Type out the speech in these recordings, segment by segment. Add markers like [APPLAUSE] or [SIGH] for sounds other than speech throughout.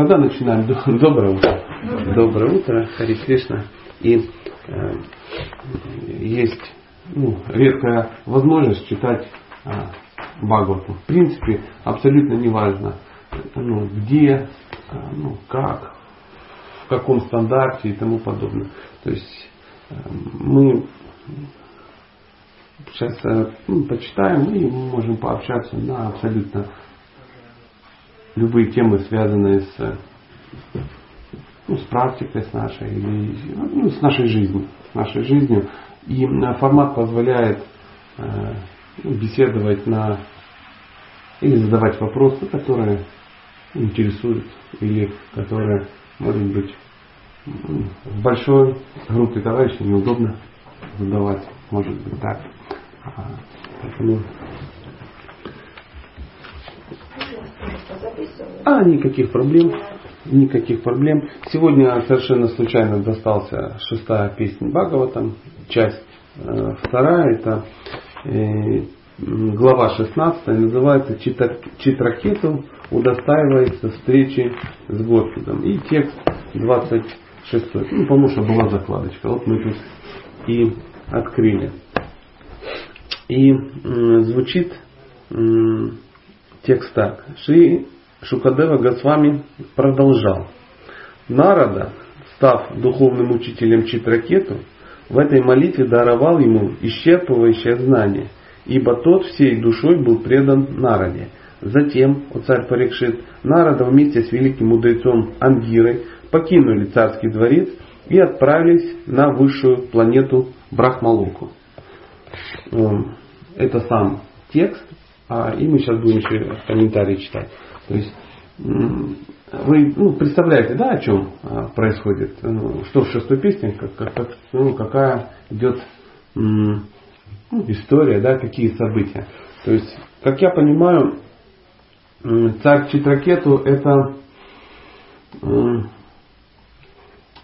тогда начинаем. Доброе утро. Доброе утро, Хари Кришна. И э, есть ну, редкая возможность читать э, Бхагавату. В принципе, абсолютно неважно, ну, где, э, ну, как, в каком стандарте и тому подобное. То есть э, мы сейчас э, ну, почитаем и можем пообщаться на абсолютно любые темы, связанные с, ну, с практикой с нашей или ну, с нашей жизнью. С нашей жизнью. И формат позволяет э, беседовать на или задавать вопросы, которые интересуют или которые, может быть, в большой группе товарищей неудобно задавать, может быть так. А, поэтому А, никаких проблем. Никаких проблем. Сегодня совершенно случайно достался шестая песня Бхагаватам, часть э, вторая, это э, глава 16, называется Читракету удостаивается встречи с Господом. И текст 26. Ну, потому что была закладочка. Вот мы тут и открыли. И э, звучит э, текст так. Шри Шукадева Госвами продолжал. Нарада, став духовным учителем Читракету, в этой молитве даровал ему исчерпывающее знание, ибо тот всей душой был предан Нараде. Затем, о царь Парикшит, Нарада вместе с великим мудрецом Ангирой покинули царский дворец и отправились на высшую планету Брахмалоку. Эм, это сам текст, а, и мы сейчас будем еще комментарии читать. То есть вы ну, представляете, да, о чем а, происходит? Ну, что в шестой песне, как, как, ну, какая идет ну, история, да, какие события. То есть, как я понимаю, царь Читракету это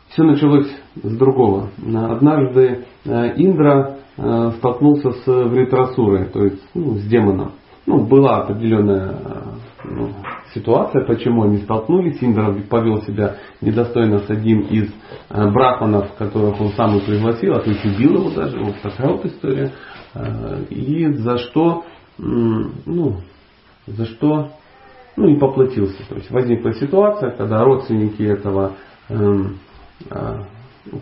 все началось с другого. Однажды э, Индра э, столкнулся с Вритрасурой, то есть ну, с демоном. Ну, была определенная ну, ситуация, почему они столкнулись. Индра повел себя недостойно с одним из э, брахманов, которых он сам и пригласил, а то есть убил его даже. Вот такая вот история. Э, и за что, ну, за что, ну и поплатился. То есть возникла ситуация, когда родственники этого эм, э,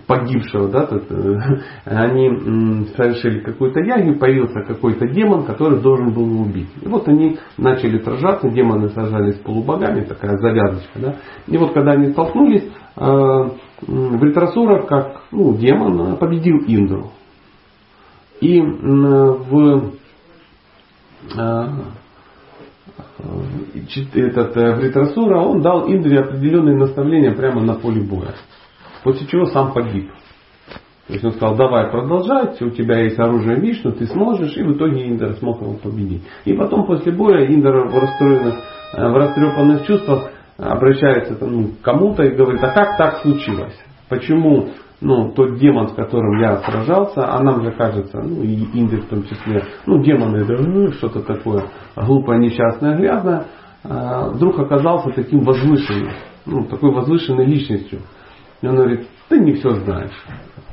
погибшего, да, тут, э, [LAUGHS] они совершили какую-то ягу, появился какой-то демон, который должен был его убить. И вот они начали сражаться, демоны сражались с полубогами, такая завязочка, да. И вот когда они столкнулись, э, Вритрасура, как ну, демон, победил Индру. И в э, этот Вритрасура, он дал Индре определенные наставления прямо на поле боя. После чего сам погиб. То есть он сказал, давай продолжать, у тебя есть оружие Вишну, ты сможешь, и в итоге Индра смог его победить. И потом после боя Индра в расстроенных, э, в растрепанных чувствах обращается ну, к кому-то и говорит, а как так случилось? Почему ну, тот демон, с которым я сражался, а нам же кажется, ну и Индия в том числе, ну демоны, это ну, что-то такое глупое, несчастное, грязное, э, вдруг оказался таким возвышенным, ну, такой возвышенной личностью. И он говорит, ты не все знаешь.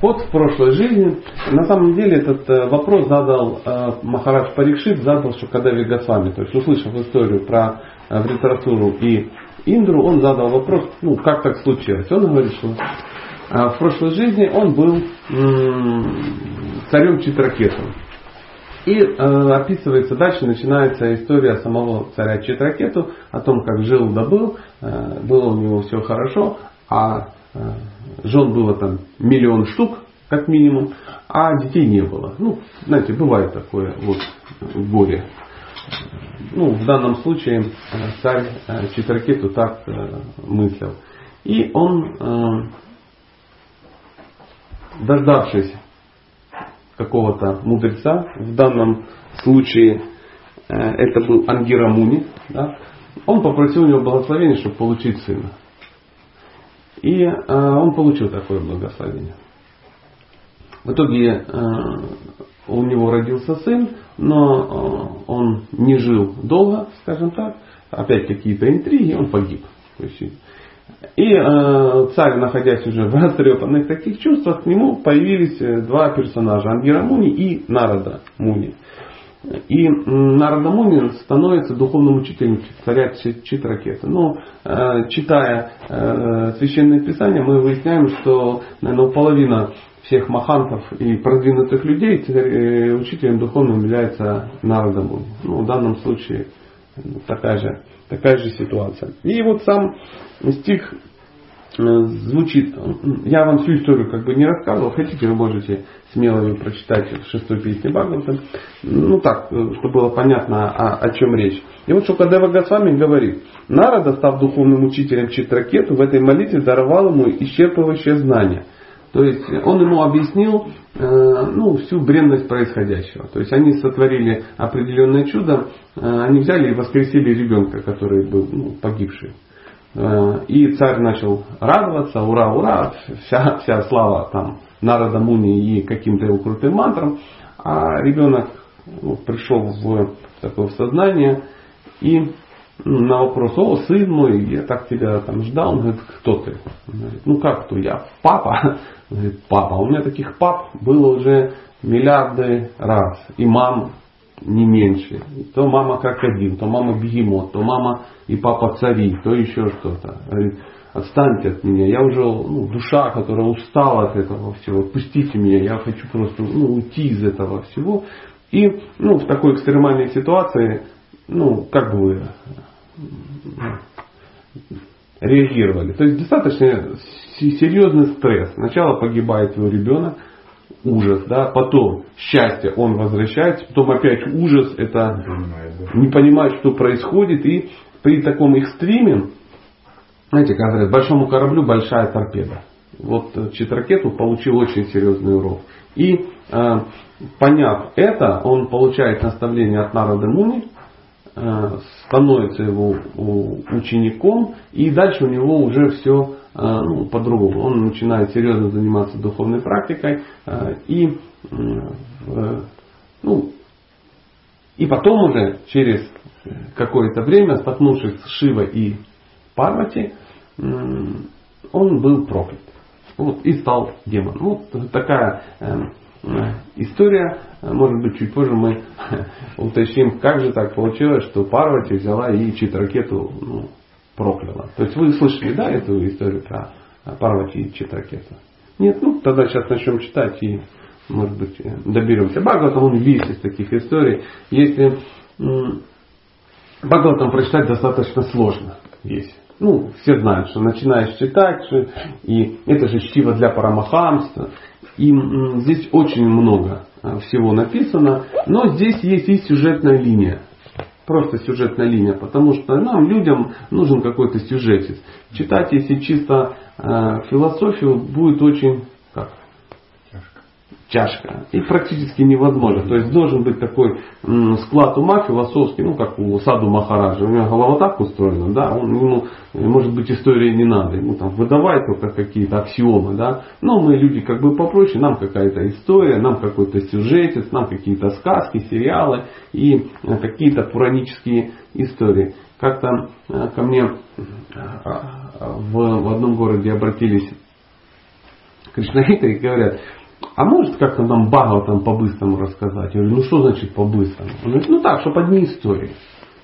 Вот в прошлой жизни, на самом деле этот э, вопрос задал э, Махарадж Парикшит, задал Шукадеви Госвами. То есть услышав историю про э, Вритарасуру и Индру, он задал вопрос, ну как так случилось. Он говорит, что в прошлой жизни он был царем Читракетом. И э, описывается дальше, начинается история самого царя Читракету, о том, как жил да был, э, было у него все хорошо, а Э, жен было там миллион штук, как минимум, а детей не было. Ну, знаете, бывает такое вот горе. Ну, в данном случае э, царь э, Читракету так мыслил. И он, дождавшись какого-то мудреца, в данном случае это был Ангирамуни, да, он попросил у него благословения, чтобы получить сына. И э, он получил такое благословение. В итоге э, у него родился сын, но э, он не жил долго, скажем так. Опять какие-то интриги, он погиб. И царь, находясь уже в растрепанных таких чувствах, к нему появились два персонажа, Ангира Муни и Нарада Муни. И Нарада становится духовным учителем царя Читракета. Но э, читая э, священное писание, мы выясняем, что наверное, половина всех махантов и продвинутых людей э, учителем духовным является Нарада. Ну, в данном случае такая же, такая же ситуация. И вот сам стих звучит, я вам всю историю как бы не рассказывал, хотите вы можете смело ее прочитать в шестой песне Бхагавата. Ну так, э, чтобы было понятно о, о чем речь. И вот Шукадева Госвами говорит, Нарада, став духовным учителем Читракету, в этой молитве даровал ему исчерпывающее знание. То есть он ему объяснил э, ну, всю бренность происходящего. То есть они сотворили определенное чудо, э, они взяли и воскресили ребенка, который был ну, погибший. Э, и царь начал радоваться, ура, ура, вся, вся слава там Нарада Муни и каким-то его крутым мантрам. А ребенок ну, пришел в такое сознание и на вопрос, о, сын мой, я так тебя там ждал, он говорит, кто ты? Он говорит, ну как кто, я папа. Он говорит, папа. У меня таких пап было уже миллиарды раз. И мам не меньше. То мама крокодил, то мама бегемот, то мама и папа цари, то еще что-то. Говорит, отстаньте от меня, я уже ну, душа, которая устала от этого всего, отпустите меня, я хочу просто ну, уйти из этого всего. И ну, в такой экстремальной ситуации, ну, как бы вы реагировали. То есть достаточно серьезный стресс. Сначала погибает его ребенок, ужас, да, потом счастье, он возвращается, потом опять ужас, это не понимает, что происходит, и при таком экстриме, знаете, как говорят, большому кораблю большая торпеда. Вот э, Читракету получил очень серьезный урок. И э, поняв это, он получает наставление от Нарады Муни, э, становится его учеником, и дальше у него уже все ну, по-другому. Он начинает серьезно заниматься духовной практикой а, и, ну, и потом уже через какое-то время, столкнувшись с Шивой и Парвати, он был проклят. Вот, и стал демоном. Вот такая э, история. Может быть, чуть позже мы [LAUGHS] уточним, как же так получилось, что Парвати взяла и Читракету ну, прокляла. То есть вы слышали, да, эту историю про Парвати и Читракету? Нет, ну тогда сейчас начнем читать и, может быть, доберемся. Бхагаватам, он весь из таких историй. Если Бхагаватам прочитать достаточно сложно есть. Ну, все знают, что начинаешь читать, и это же чтиво для парамахамства. И здесь очень много а, всего написано, но здесь есть и сюжетная линия просто сюжетная линия, потому что нам, людям, нужен какой-то сюжет. Читать, если чисто э, философию, будет очень? Тяжко. И практически невозможно. То есть должен быть такой склад ума философский, ну как у Саду Махараджа. У него голова так устроена, да, он, ему, может быть, истории не надо. Ему там выдавать только какие-то аксиомы, да. Но мы люди как бы попроще, нам какая-то история, нам какой-то сюжетец, нам какие-то сказки, сериалы и э, какие-то пуранические истории. Как-то э, ко мне э, в, в одном городе обратились кришнаиты и говорят, а может как-то нам Багова там по-быстрому рассказать? Я говорю, ну что значит по-быстрому? Он говорит, ну так, чтобы одни истории,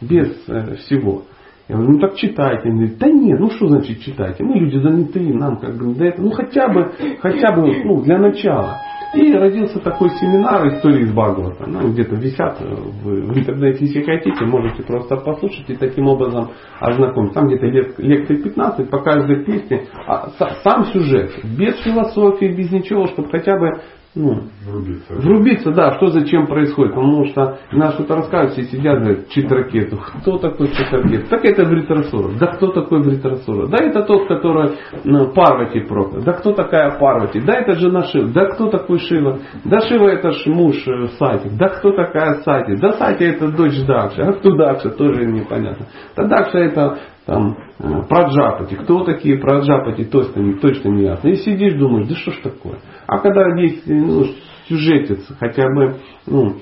без э, всего. Я говорю, ну так читайте. Он говорит, да нет, ну что значит читайте? Мы люди занятые, нам как бы не до этого. Ну хотя бы, хотя бы, ну для начала. И родился такой семинар истории из Бхагавата. Ну, где-то висят в, в интернете, если хотите, можете просто послушать и таким образом ознакомиться. Там где-то лекции 15 по каждой песне. А сам сюжет, без философии, без ничего, чтобы хотя бы ну, врубиться. Врубиться, да, что зачем происходит. Потому что нас что-то рассказывают, все сидят, говорят, читракету. Кто такой читракет? Так это Вритрасура. Да кто такой Вритрасура? Да это тот, который ну, Парвати проклят. Да кто такая Парвати? Да это жена Шива. Да кто такой Шива? Да Шива это ж муж э, Сати. Да кто такая Сати? Да Сати это дочь Дакши. А кто Дакша? Тоже непонятно. Да Дакша это там э, праджапати. Кто такие праджапати, точно, точно не ясно. И сидишь, думаешь, да что ж такое. А когда есть ну, сюжетец, хотя бы ну,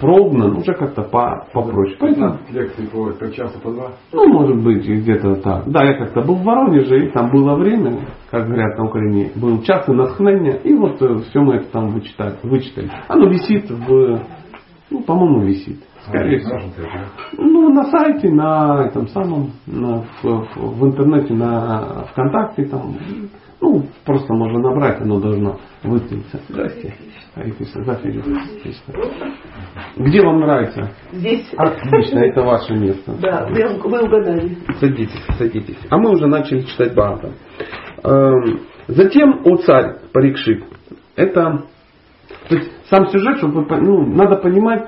пробно, ну, уже как-то по, попроще. Поэтому лекции по, по часу, по два? Ну, может быть, где-то так. Да, я как-то был в Воронеже, и там было время, как говорят на Украине, был час на натхнення, и вот э, все мы это там вычитали. вычитали. Оно висит в, ну, по-моему, висит. Ну, на сайте, на этом самом, на, в, в, в интернете, на ВКонтакте, там, ну, просто можно набрать, оно должно выставиться. Здрасте. Где вам нравится? Здесь. Отлично, это ваше место. Да, вы, угадали. Садитесь, садитесь. А мы уже начали читать Бхагаватам. Эм, затем о царь Парикшит. Это то есть сам сюжет, чтобы ну, надо понимать,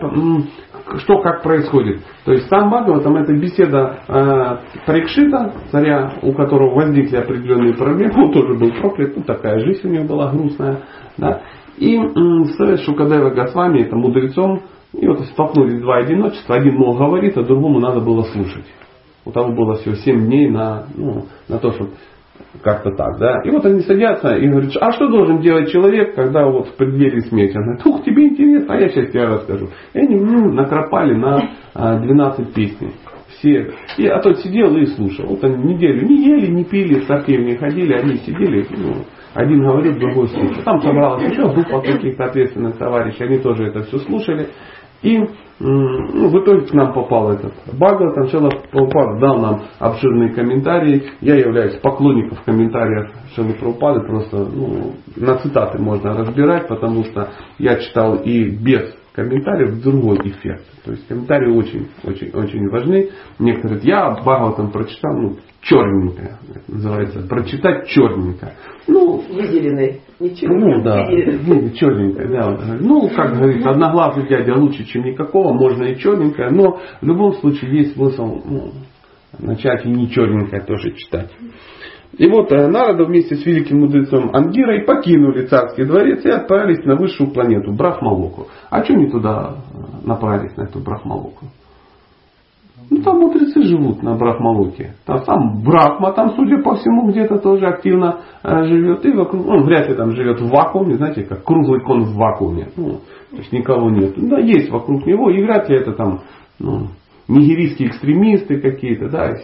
что как происходит. То есть сам Бхагаватам это беседа э, Парикшита, царя, у которого возникли определенные проблемы, он тоже был проклят, ну такая жизнь у него была грустная. Да? И с Шукадева Госвами, это мудрецом, и вот столкнулись два одиночества. Один мол говорит, а другому надо было слушать. У того было всего 7 дней на, ну, на то, чтобы как-то так, да. И вот они садятся и говорят, а что должен делать человек, когда вот в преддверии смерти? Он говорит, ух, тебе интересно, а я сейчас тебе расскажу. И они ну, накропали на 12 а, песней. Все. И, а тот сидел и слушал. Вот они неделю не ели, не пили, в церкви не ходили, они сидели, ну, один говорит, другой слушает. Там собралась еще группа каких-то ответственных товарищей, они тоже это все слушали. И ну, в итоге к нам попал этот Бхагават, сначала Прабхупад дал нам обширные комментарии. Я являюсь поклонником комментариев Шилы Прабхупады, просто ну, на цитаты можно разбирать, потому что я читал и без комментариев другой эффект. То есть комментарии очень, очень, очень важны. Некоторые говорят, я Бхагаватам прочитал, ну, черненько, называется, прочитать черненько. Ну, выделенный, не черненько. Ну, да, черненько, да. Ну, как говорится, одноглазый дядя лучше, чем никакого, можно и черненькое, но в любом случае есть смысл ну, начать и не черненькое тоже читать. И вот э, Нарада вместе с великим мудрецом Ангирой покинули царский дворец и отправились на высшую планету Брахмалоку. А что они туда э, направились, на эту Брахмалоку? Ну, там мудрецы живут на Брахмалоке. Там сам Брахма там, судя по всему, где-то тоже активно э, живет. И вокруг, он вряд ли там живет в вакууме, знаете, как круглый кон в вакууме. Ну, то есть никого нет. Да, есть вокруг него, и вряд ли это там ну, нигерийские экстремисты какие-то, да,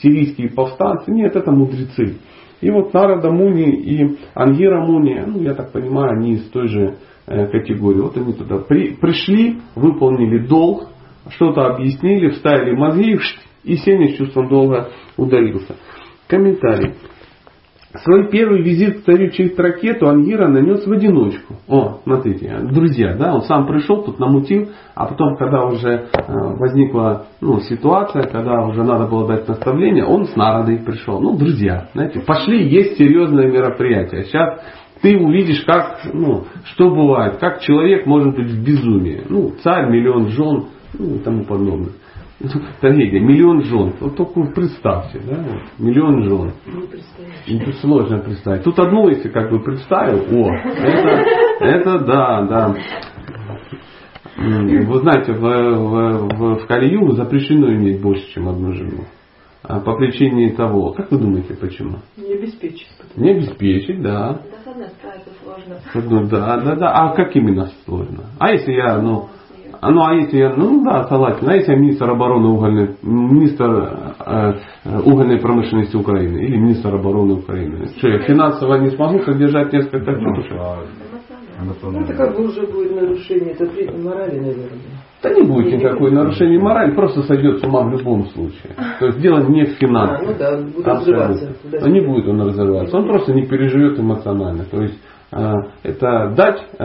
сирийские повстанцы. Нет, это мудрецы. И вот Нарада Муни и Ангира Муни, ну, я так понимаю, они из той же э, категории. Вот они туда при, пришли, выполнили долг, что-то объяснили, вставили мозги, и Сеня с чувством долга удалился. Комментарий. Свой первый визит к царю Чайтракету Ангира нанес в одиночку. О, смотрите, друзья, да, он сам пришел, тут намутил, а потом, когда уже э, возникла ну, ситуация, когда уже надо было дать наставление, он с Народой пришел. Ну, друзья, знаете, пошли, есть серьезное мероприятие. Сейчас ты увидишь, как, ну, что бывает, как человек может быть в безумии. Ну, царь, миллион жен, ну, и тому подобное. [LAUGHS] Трагедия. Миллион жен. Вот только представьте, да? Миллион жен. Это сложно представить. Тут одну, если как бы представил, о, это, [LAUGHS] это да, да. Вы знаете, в, в, в, в Калию запрещено иметь больше, чем одну жену. А по причине того, как вы думаете, почему? Не обеспечить. Не обеспечить, да. Ну, да, да, да. А как именно сложно? А если я, ну, а, ну а если я, ну да, согласен. А если я министр обороны угольной, министр э, э, угольной промышленности Украины или министр обороны Украины? Что, я финансово не смогу содержать несколько тетушек? Ну, это как бы уже будет нарушение запретной морали, наверное. Да не будет никакой нарушения морали, просто сойдет с ума в любом случае. То есть дело не в финансах. А, ну да, будет разрываться. Но не будет он разрываться. Он просто не переживет эмоционально. То есть э, это дать э,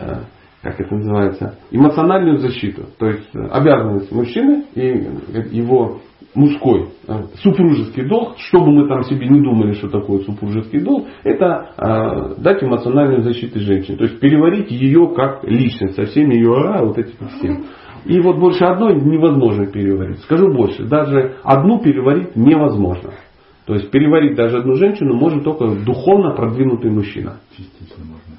э, как это называется, эмоциональную защиту. То есть э, обязанность мужчины и э, его мужской э, супружеский долг, что бы мы там себе не думали, что такое супружеский долг, это дать эмоциональную защиту женщине. То есть переварить ее как личность со всеми ее а, вот этими всеми. И вот больше одной невозможно переварить. Скажу больше, даже одну переварить невозможно. То есть переварить даже одну женщину может только духовно продвинутый мужчина. Частично можно.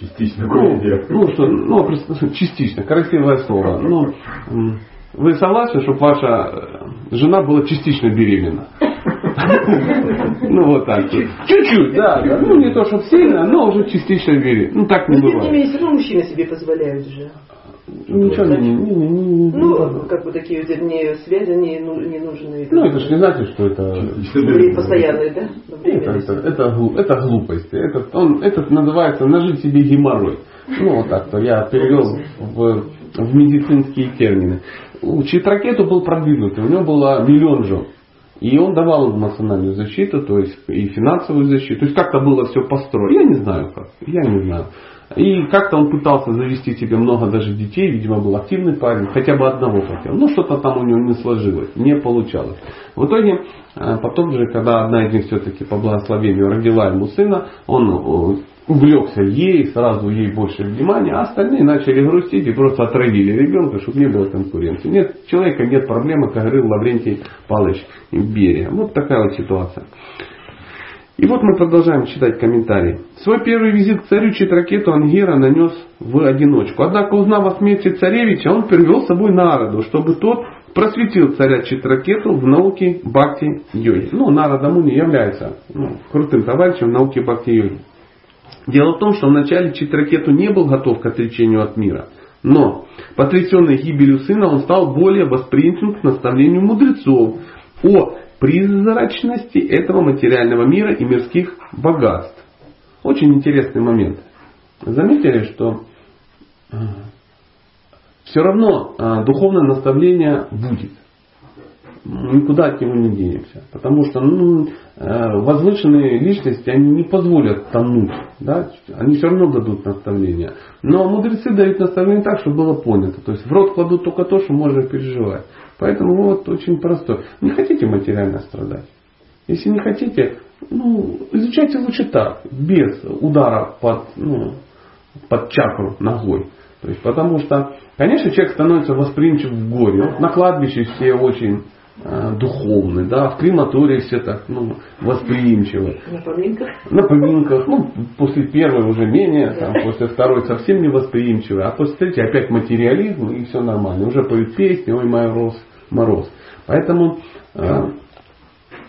Частично. Ну, ну, что, ну, просто частично, красивое слово. Ну, вы согласны, чтобы ваша жена была частично беременна? [LAUGHS] Ну вот так. Чуть-чуть, да. Ну не то, чтобы сильно, но уже частично вере. Ну так не Но тем не бывает. менее, все равно мужчины себе позволяют же. Ничего не, не, не, не, не- Ну, как бы такие не связи не, ну- не нужные. Ну это же не значит, что это постоянные, да? Это, это, это, это глупости. Это, он, это называется нажить себе геморрой. Ну, вот так-то я перевел в, в медицинские термины. У Читракету был продвинутый, у него было миллион жен. И он давал эмоциональную защиту, то есть и финансовую защиту. То есть как-то было все построено. Я не знаю как. Я не знаю. И как-то он пытался завести себе много даже детей, видимо, был активный парень, хотя бы одного хотел. Но что-то там у него не сложилось, не получалось. В итоге, э, потом же, когда одна из них все-таки по благословению родила ему сына, он э, увлекся ей, сразу ей больше внимания, а остальные начали грустить и просто отравили ребенка, чтобы не было конкуренции. Нет, человека нет проблемы, как говорил Лаврентий Павлович Берия. Вот такая вот ситуация. И вот мы продолжаем читать комментарии. Свой первый визит к царю Читракету Ангера нанес в одиночку. Однако, узнав о смерти царевича, он привел с собой Нараду, чтобы тот просветил царя Читракету в науке бхакти-йоги. Ну, Нарада Муни является ну, крутым товарищем в науке бхакти-йоги. Дело в том, что вначале Читракету не был готов к отречению от мира. Но, потрясенный гибелью сына, он стал более восприимчив к наставлению мудрецов о призрачности этого материального мира и мирских богатств. Очень интересный момент. Заметили, что все равно а, духовное наставление будет. Никуда от него не денемся. Потому что ну, э, возвышенные личности, они не позволят тонуть. Да? Они все равно дадут наставление. Но мудрецы дают наставление так, чтобы было понято. То есть в рот кладут только то, что можно переживать. Поэтому вот очень простой. Не хотите материально страдать? Если не хотите, ну, изучайте лучше так, без удара под, ну, под чакру ногой. То есть, потому что, конечно, человек становится восприимчив в горе. Вот на кладбище все очень э, духовны, да, в крематории все так ну, восприимчивы. На поминках. На поминках, ну, после первой уже менее, там, после второй совсем не восприимчивы, а после третьей опять материализм и все нормально. Уже поют песни, ой, мороз, мороз. Поэтому э,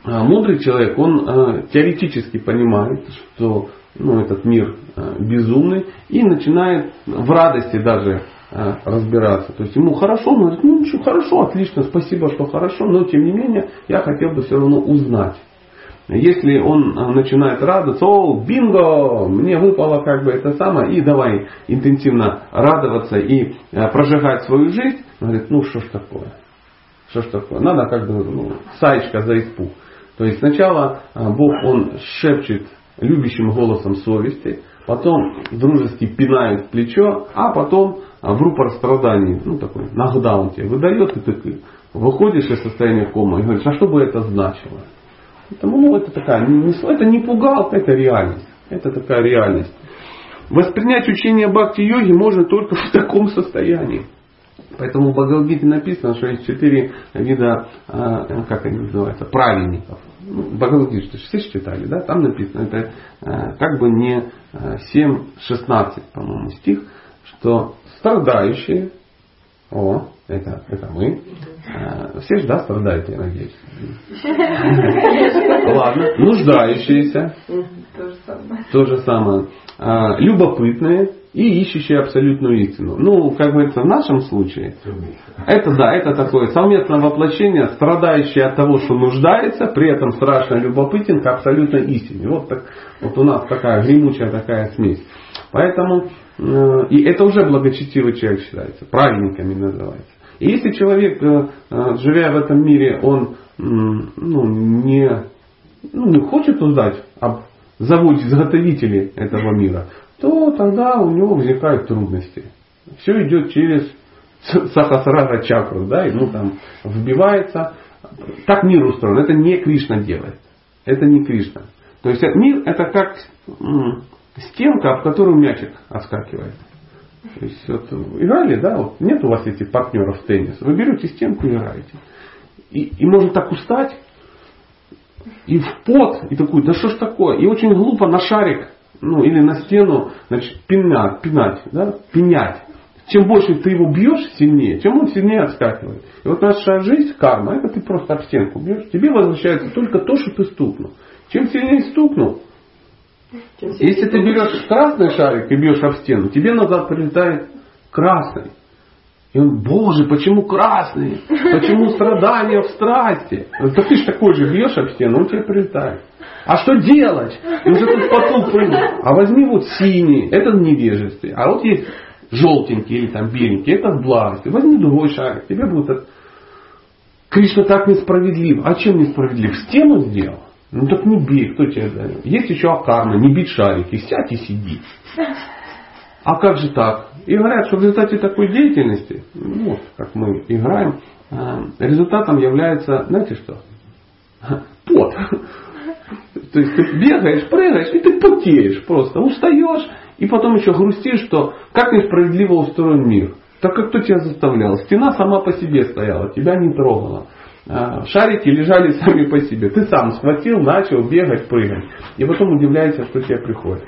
а мудрый человек, он э, теоретически понимает, что ну, этот мир э, безумный и начинает в радости даже э, разбираться. То есть ему хорошо, он говорит, ну ничего, хорошо, отлично, спасибо, что хорошо, но тем не менее я хотел бы все равно узнать. Если он э, начинает радоваться, о, бинго, мне выпало как бы это самое, и давай интенсивно радоваться и э, прожигать свою жизнь, он говорит, ну что ж такое, что ж такое, надо как бы, ну, саечка за испуг. То есть сначала а, Бог, Он шепчет любящим голосом совести, потом дружески пинает плечо, а потом а, в рупор страданий, ну такой нокдаун тебе выдает, и ты выходишь из состояния кома и говоришь, а что бы это значило? Поэтому, ну, это такая, это не пугалка, это реальность. Это такая реальность. Воспринять учение бхакти-йоги можно только в таком состоянии. Поэтому в Бхагавадгите написано, что есть четыре вида, а, как они называются, праведников. Ну, Бхагавадгите, все ж читали, да? Там написано, это а, как бы не а, 7-16, по-моему, стих, что страдающие, о, это, это мы, а, все же, да, страдаете, я надеюсь. [LAUGHS] Ладно, нуждающиеся, То же самое. то же самое. А, любопытные и ищущие абсолютную истину. Ну, как говорится, в нашем случае, это да, это такое совместное воплощение, страдающее от того, что нуждается, при этом страшно любопытен к абсолютной истине. Вот, так, вот у нас такая гремучая такая смесь. Поэтому, э, и это уже благочестивый человек считается, праведниками называется. И если человек, э, э, живя в этом мире, он ну, не, ну, не хочет узнать об заводе изготовителей этого мира, то тогда у него возникают трудности. Все идет через сахасрара чакру, да, ему там вбивается. Так мир устроен, это не Кришна делает. Это не Кришна. То есть мир это как стенка, об которую мячик отскакивает. То есть вот играли, да, вот нет у вас этих партнеров в теннис. Вы берете стенку и играете. И, и можно так устать, и в пот, и такой, да что ж такое? И очень глупо на шарик, ну или на стену, значит, пинать, пинать, да, пенять. чем больше ты его бьешь сильнее, тем он сильнее отскакивает. И вот наша жизнь, карма, это ты просто об стенку бьешь. Тебе возвращается только то, что ты стукнул. Чем сильнее стукнул, если ты берешь красный шарик и бьешь об стену, тебе назад прилетает красный. И он, Боже, почему красный? Почему страдания в страсти? Да ты ж такой же бьешь об стену, он тебе прилетает. А что делать? И уже тут потом прыгнул. А возьми вот синий, это в невежестве. А вот есть желтенький или там беленький, это в благости. Возьми другой шарик, тебе будет. Кришна так несправедлив. А чем несправедлив? Стену сделал. Ну так не бей, кто тебе дает? Есть еще акарма, не бить шарики, сядь и сиди. А как же так? И говорят, что в результате такой деятельности, ну, как мы играем, э, результатом является, знаете что? Пот. То есть ты бегаешь, прыгаешь, и ты потеешь просто, устаешь, и потом еще грустишь, что как несправедливо устроен мир. Так как кто тебя заставлял? Стена сама по себе стояла, тебя не трогала. А, шарики лежали [LAUGHS] сами по себе. Ты сам схватил, начал бегать, прыгать. И потом удивляешься, что тебе приходит.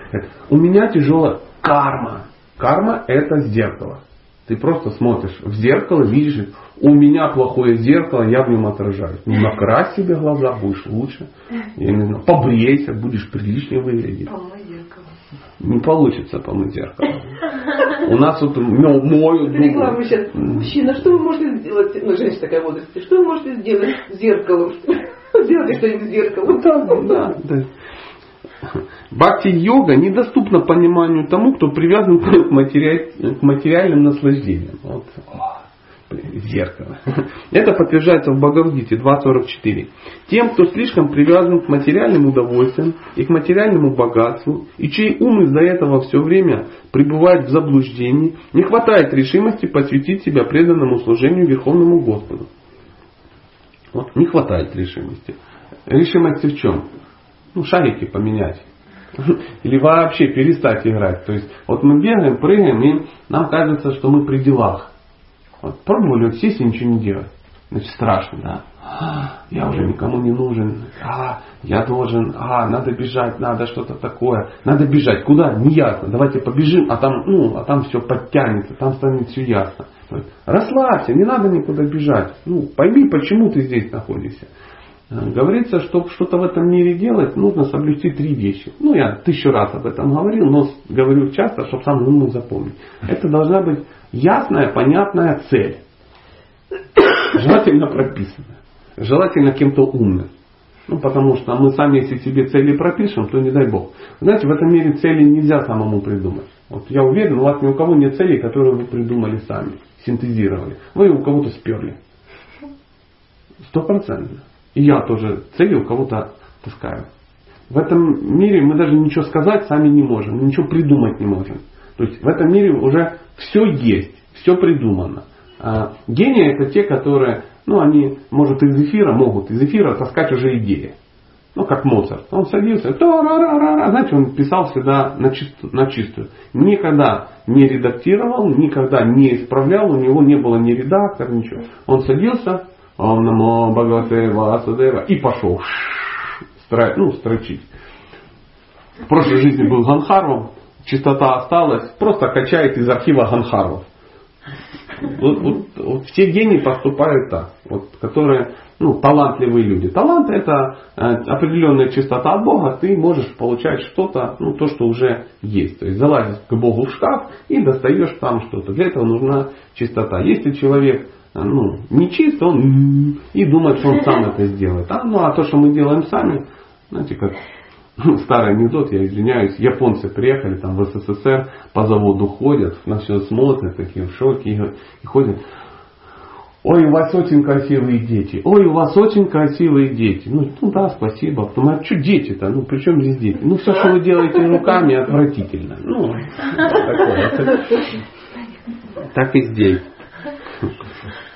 У меня тяжелая карма. Карма это зеркало. Ты просто смотришь в зеркало, видишь, у меня плохое зеркало, я в нем отражаюсь. Ну, накрась себе глаза, будешь лучше. Я не знаю, побрейся, будешь приличнее выглядеть. Не получится помыть зеркало. У нас вот ну, моют. Реклама сейчас. Мужчина, что вы можете сделать? Ну, женщина такая возрасте. Что вы можете сделать с зеркалом? [LAUGHS] Сделайте что-нибудь с зеркалом. Да, да, да. [LAUGHS] Бхакти-йога недоступна пониманию тому, кто привязан к, матери... к материальным наслаждениям. Вот. зеркало. Это подтверждается в Бхагавдите 2.44. Тем, кто слишком привязан к материальным удовольствиям и к материальному богатству, и чей ум из-за этого все время пребывает в заблуждении, не хватает решимости посвятить себя преданному служению Верховному Господу. Вот, не хватает решимости. Решимости в чем? Ну, шарики поменять. [LAUGHS] Или вообще перестать играть. То есть вот мы бегаем, прыгаем, и нам кажется, что мы при делах. Вот пробовали вот сесть и ничего не делать. Значит, страшно, да. А, я уже никому не нужен. А, я должен, а, надо бежать, надо что-то такое. Надо бежать. Куда? Не ясно. Давайте побежим, а там, ну, а там все подтянется, там станет все ясно. расслабься, не надо никуда бежать. Ну, пойми, почему ты здесь находишься. Э, говорится, чтобы что-то в этом мире делать, нужно соблюсти три вещи. Ну, я тысячу раз об этом говорил, но говорю часто, чтобы сам мог запомнить. Это должна быть ясная, понятная цель. Желательно прописанная. Желательно кем-то умным. Ну, потому что мы сами, если себе цели пропишем, то не дай бог. Знаете, в этом мире цели нельзя самому придумать. Вот я уверен, у вас ни у кого нет целей, которые вы придумали сами, синтезировали. Вы у кого-то сперли. Стопроцентно. И я тоже цели у кого-то таскаю. В этом мире мы даже ничего сказать сами не можем, ничего придумать не можем. То есть в этом мире уже все есть, все придумано. А гении это те, которые, ну они, может из эфира, могут из эфира таскать уже идеи. Ну, как Моцарт. Он садился, знаете, он писал всегда на чистую, на чистую. Никогда не редактировал, никогда не исправлял, у него не было ни редактора, ничего. Он садился, Ом намо Бхагавате Васудева. И пошел. Стра... Ну, строчить. В прошлой жизни был Ганхарвом. Чистота осталась. Просто качает из архива Ганхарвов. Вот, вот, вот все гении поступают так. Вот, которые ну, талантливые люди. Талант это э, определенная чистота от Бога, ты можешь получать что-то, ну, то, что уже есть. То есть залазить к Богу в шкаф и достаешь там что-то. Для этого нужна чистота. Если человек ну, не чист, он и думает, что он сам [LAUGHS] это сделает. А, ну, а то, что мы делаем сами, знаете, как старый анекдот, я извиняюсь, японцы приехали там в СССР, по заводу ходят, на все смотрят, такие в шоке и, и ходят. Ой, у вас очень красивые дети. Ой, у вас очень красивые дети. Ну, ну да, спасибо. Потом, а что дети-то? Ну, при чем здесь дети? Ну, все, что вы делаете руками, отвратительно. Ну, такое. [LAUGHS] Так и здесь.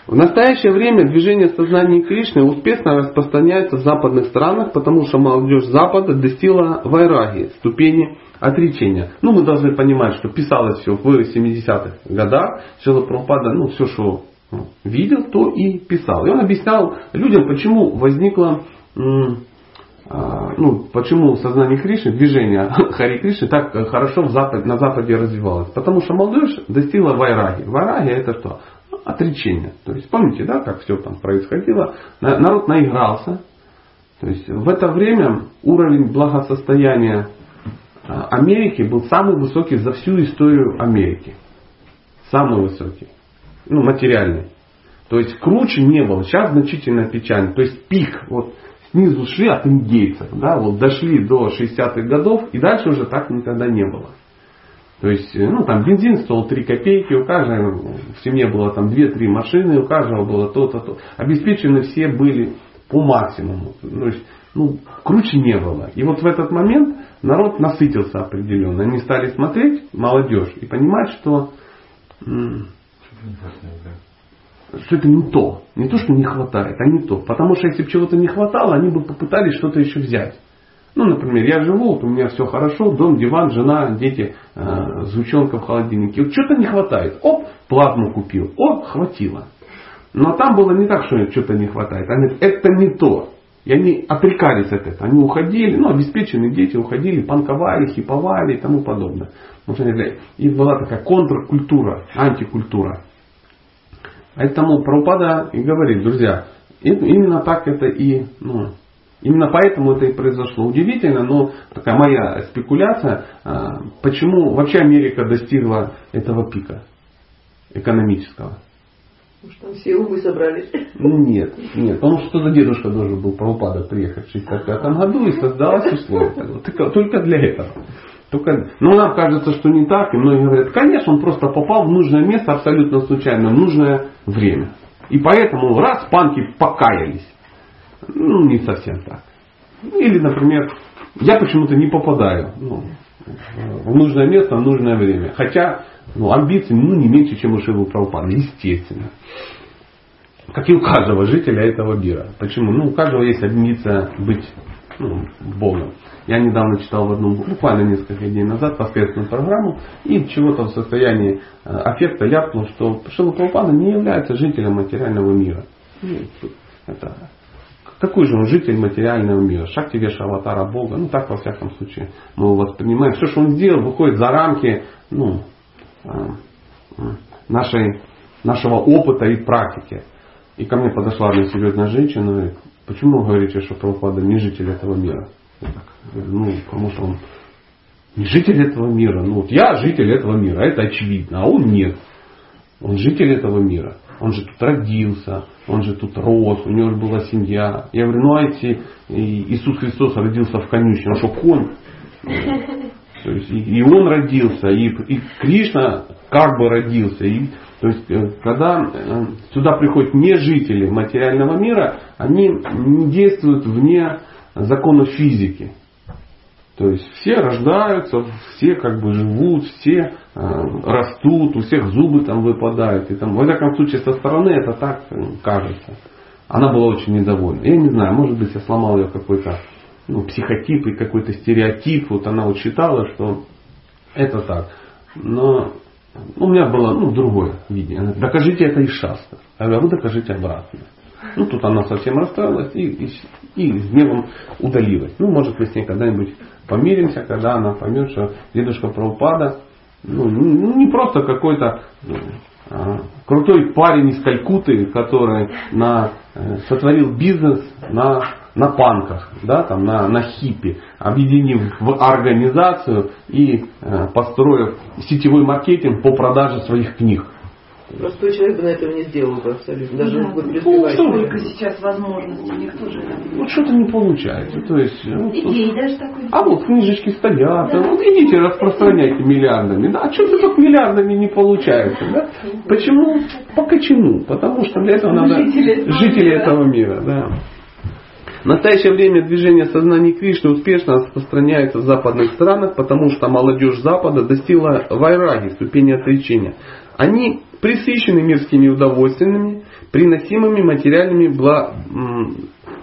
В настоящее время движение сознания Кришны успешно распространяется в западных странах, потому что молодежь Запада достигла вайраги, ступени отречения. Ну, мы должны понимать, что писалось все в 70-х годах. Шила Прабхупада, ну, все, что видел, то и писал. И он объяснял людям, почему возникла а, ну, почему сознание Кришны, движение [LAUGHS] Хари Кришны так хорошо в Запад, на Западе развивалось? Потому что молодежь достигла вайраги. Вайраги это что? Отречение. То есть помните, да, как все там происходило? Народ наигрался. То есть в это время уровень благосостояния а, Америки был самый высокий за всю историю Америки. Самый высокий. Ну, материальный. То есть круче не было. Сейчас значительно печально. То есть пик. Вот снизу шли от индейцев. Да, вот дошли до 60-х годов. И дальше уже так никогда не было. То есть, ну, там бензин стоил 3 копейки, у каждого в семье было там 2-3 машины, у каждого было то-то, то. Обеспечены все были по максимуму. То есть, ну, круче не было. И вот в этот момент народ насытился определенно. Они стали смотреть, молодежь, и понимать, что, что это не то. Не то, что не хватает, а не то. Потому что если бы чего-то не хватало, они бы попытались что-то еще взять. Ну, например, я живу, вот у меня все хорошо, дом, диван, жена, дети, э, звучонка в холодильнике. Вот что-то не хватает. Оп, плазму купил. Оп, хватило. Но там было не так, что что-то не хватает. Они говорят, это не то. И они отрекались от этого. Они уходили, ну, обеспеченные дети уходили, панковали, хиповали и тому подобное. И была такая контркультура, антикультура. Поэтому Прабхупада и говорит, друзья, именно так это и, ну, именно поэтому это и произошло. Удивительно, но такая моя спекуляция, а, почему вообще Америка достигла этого пика экономического. Может, там все умы собрались? Нет, нет. Потому что за дедушка должен был Прабхупада приехать в 65 году и создалось условия. Только для этого. Только, но нам кажется, что не так, и многие говорят, конечно, он просто попал в нужное место абсолютно случайно, в нужное время. И поэтому раз панки покаялись. Ну, не совсем так. Или, например, я почему-то не попадаю ну, в нужное место в нужное время. Хотя ну, амбиции ну, не меньше, чем у Шивы Прабхупады, естественно. Как и у каждого жителя этого мира. Почему? Ну, у каждого есть амбиция быть ну, Богом. Я недавно читал в одном, буквально несколько дней назад, воскресную программу, и чего-то в состоянии э, аффекта ляпнул, что Шила Прабхупада не является жителем материального мира. Ну, это, какой же он житель материального мира? Шакти Веша Аватара Бога. Ну так во всяком случае мы его воспринимаем. Все, что он сделал, выходит за рамки ну, э, э, нашей, нашего опыта и практики. И ко мне подошла одна серьезная женщина и почему вы говорите, что Прабхупада не житель этого мира? Ну, потому что он не житель этого мира. Ну, вот я житель этого мира, это очевидно, а он нет. Он житель этого мира. Он же тут родился, он же тут рос, у него же была семья. Я говорю, ну а эти Иисус Христос родился в конюшне, он что, конь? [LAUGHS] То есть и, он родился, и, и Кришна как бы родился. И, то есть, э, когда э, сюда приходят не жители материального мира, они не действуют вне законов физики. То есть все рождаются, все как бы живут, все э, растут, у всех зубы там выпадают. И там, во всяком случае, со стороны это так э, кажется. Она была очень недовольна. Я не знаю, может быть, я сломал ее какой-то ну, психотип и какой-то стереотип. Вот она вот считала, что это так. Но у меня было ну, другое видение. Докажите это из шаста. Я говорю, а вы докажите обратно. Ну, тут она совсем расстроилась и, и, и с гневом удалилась. Ну, может, мы с ней когда-нибудь помиримся, когда она поймет, что дедушка Прабхупада ну, ну, не просто какой-то ну, а, крутой парень из Калькуты, который на, э, сотворил бизнес на, на панках, да, там, на, на хиппи, объединив в организацию и э, построив сетевой маркетинг по продаже своих книг. Простой человек бы на этого не сделал бы абсолютно. Даже да. вот ну, Сколько сейчас возможностей, никто же Вот что-то не получается. То есть, вот, Идеи даже такой. А вот книжечки стоят. Да. Вот идите, распространяйте миллиардами. Да, а что-то так миллиардами не получается. Да? Почему? По кочану. Потому что для этого надо жители, жители этого мира. Да. В настоящее время движение сознания Кришны успешно распространяется в западных странах, потому что молодежь Запада достигла вайраги, ступени отречения. Они присыщены мирскими удовольствиями, приносимыми материальными, бла,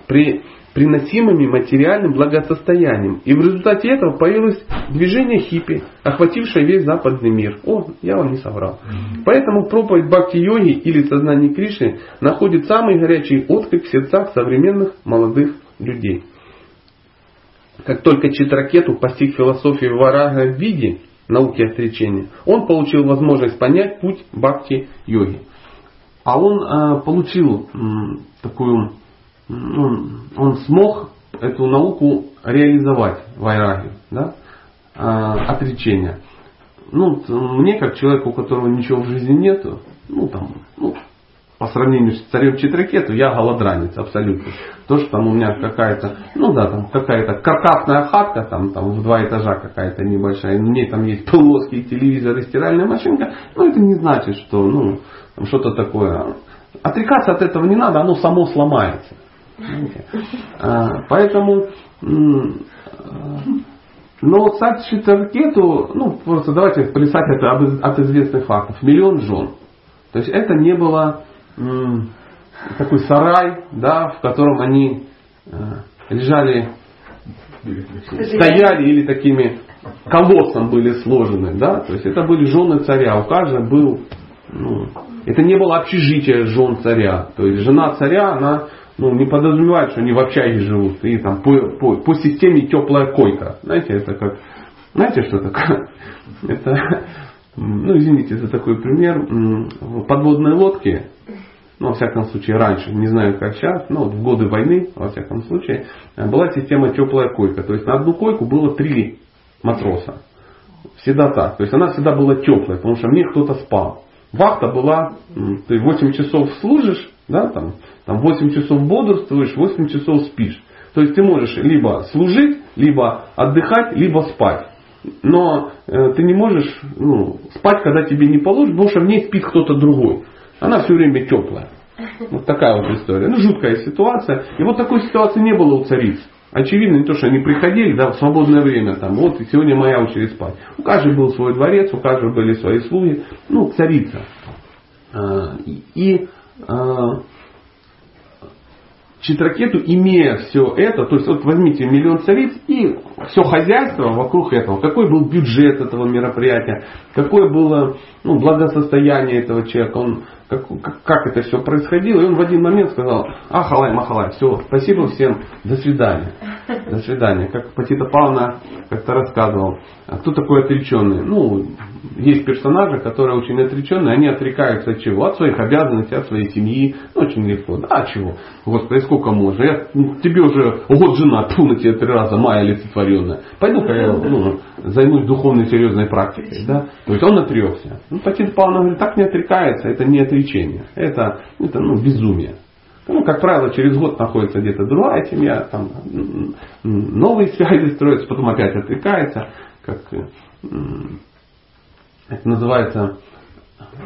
при, приносимыми материальным благосостоянием. И в результате этого появилось движение хиппи, охватившее весь западный мир. О, я вам не соврал. Поэтому проповедь бхакти-йоги или сознание Кришны находит самый горячий отклик в сердцах современных молодых людей. как только Читракету постиг философию Варага в виде науки отречения, он получил возможность понять путь бхакти-йоги. А он э, получил м, такую, м, он смог эту науку реализовать в Вайраге, да, э, отречения. Ну, мне, как человеку, у которого ничего в жизни нету, ну, там, ну, по сравнению с царем Читракету, я голодранец абсолютно. То, что там у меня какая-то, ну да, там какая-то каркасная хатка, там, там в два этажа какая-то небольшая, у меня там есть плоский телевизор и стиральная машинка, ну это не значит, что, ну, что-то такое. Отрекаться от этого не надо, оно само сломается. А, поэтому но царь Читракету, ну просто давайте плясать это от известных фактов, миллион жен. То есть это не было такой сарай, да, в котором они э, лежали, стояли или такими колоссом были сложены, да, то есть это были жены царя, у каждого был, ну, это не было общежитие жен царя, то есть жена царя, она ну, не подразумевает, что они в общаге живут, и там по, по, по системе теплая койка, знаете, это как, знаете, что такое? [LAUGHS] Это, ну, извините за такой пример, подводные лодки, ну, во всяком случае, раньше, не знаю как сейчас, но вот в годы войны, во всяком случае, была система теплая койка. То есть на одну койку было три матроса. Всегда так. То есть она всегда была теплая, потому что мне кто-то спал. Вахта была, ты 8 часов служишь, да, там, там 8 часов бодрствуешь, 8 часов спишь. То есть ты можешь либо служить, либо отдыхать, либо спать. Но э, ты не можешь ну, спать, когда тебе не положено, потому что в ней спит кто-то другой. Она все время теплая. Вот такая вот история. Ну, жуткая ситуация. И вот такой ситуации не было у цариц. Очевидно, не то, что они приходили да, в свободное время, там, вот и сегодня моя очередь спать. У каждого был свой дворец, у каждого были свои слуги. Ну, царица. А, и а, Читракету, имея все это, то есть вот возьмите миллион цариц и все хозяйство вокруг этого, какой был бюджет этого мероприятия, какое было ну, благосостояние этого человека, он как, как это все происходило. И он в один момент сказал, ахалай, махалай, все, спасибо всем, до свидания. До свидания. Как Патита Павна как-то рассказывал, а кто такой отреченный? Ну, есть персонажи, которые очень отреченные, они отрекаются от чего? От своих обязанностей, от своей семьи. Ну, очень легко. Да, от чего? Господи, сколько можно? Я, ну, тебе уже год жена, тьфу на тебе три раза, моя олицетворенная. Пойду-ка я ну, займусь духовной серьезной практикой. Да? То есть он отрекся. Ну, Патита Павна говорит, так не отрекается, это не отречение. Это, это ну, безумие. Ну, как правило, через год находится где-то другая семья, там новые [LAUGHS] связи строятся, потом опять отрекается, как это называется,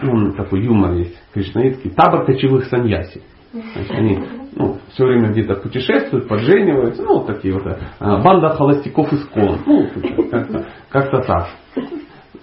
ну, такой юмор есть кришнаитский, табор кочевых саньяси. Значит, они ну, все время где-то путешествуют, поджениваются, ну, вот такие вот, а, банда холостяков из кон. Ну, как-то, как-то так.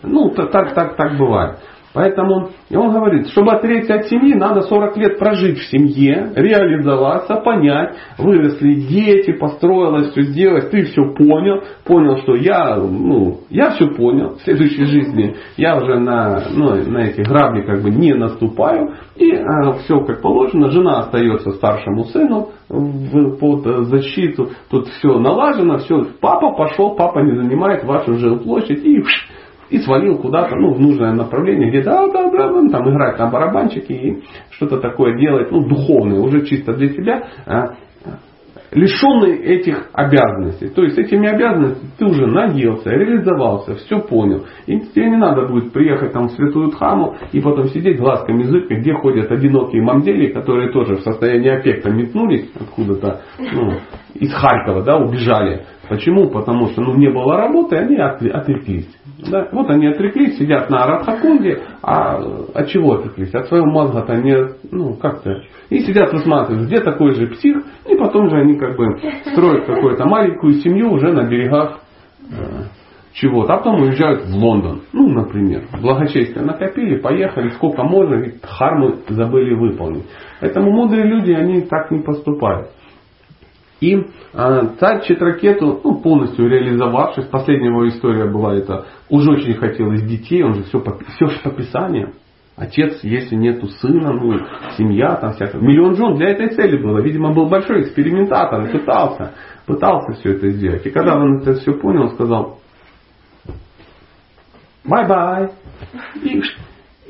Ну, так, так, так бывает. Поэтому и он говорит, чтобы отречься от семьи, надо 40 лет прожить в семье, реализоваться, понять, выросли дети, построилось, все сделать, ты все понял, понял, что я, ну, я все понял, в следующей жизни я уже на, ну, на эти грабли как бы не наступаю, и а, все как положено, жена остается старшему сыну в, под защиту, тут все налажено, все, папа пошел, папа не занимает вашу жилплощадь и и свалил куда-то, ну, в нужное направление, где да, да, да, он там играет на барабанчике и что-то такое делает, ну, духовное, уже чисто для себя, а, лишенный этих обязанностей. То есть этими обязанностями ты уже наелся, реализовался, все понял. И тебе не надо будет приехать там в святую Дхаму и потом сидеть глазками языкой, где ходят одинокие мамзели, которые тоже в состоянии аффекта метнулись откуда-то, ну, из Харькова, да, убежали. Почему? Потому что ну, не было работы, они отреклись. Да? Вот они отреклись, сидят на Радхакунге, а от чего отреклись? От своего мозга-то они, ну, как-то. И сидят высматривают, где такой же псих, и потом же они как бы строят какую-то маленькую семью уже на берегах э, чего-то, а потом уезжают в Лондон. Ну, например, благочестие накопили, поехали, сколько можно, и хармы забыли выполнить. Поэтому мудрые люди, они так не поступают. И э, царь Читракету, ну, полностью реализовавшись, последняя его история была это, уже очень хотелось детей, он же все все по Писанию. Отец, если нету сына, ну, семья, там всякое. Миллион жен для этой цели было. Видимо, был большой экспериментатор пытался, пытался все это сделать. И когда он это все понял, он сказал, bye-bye. И,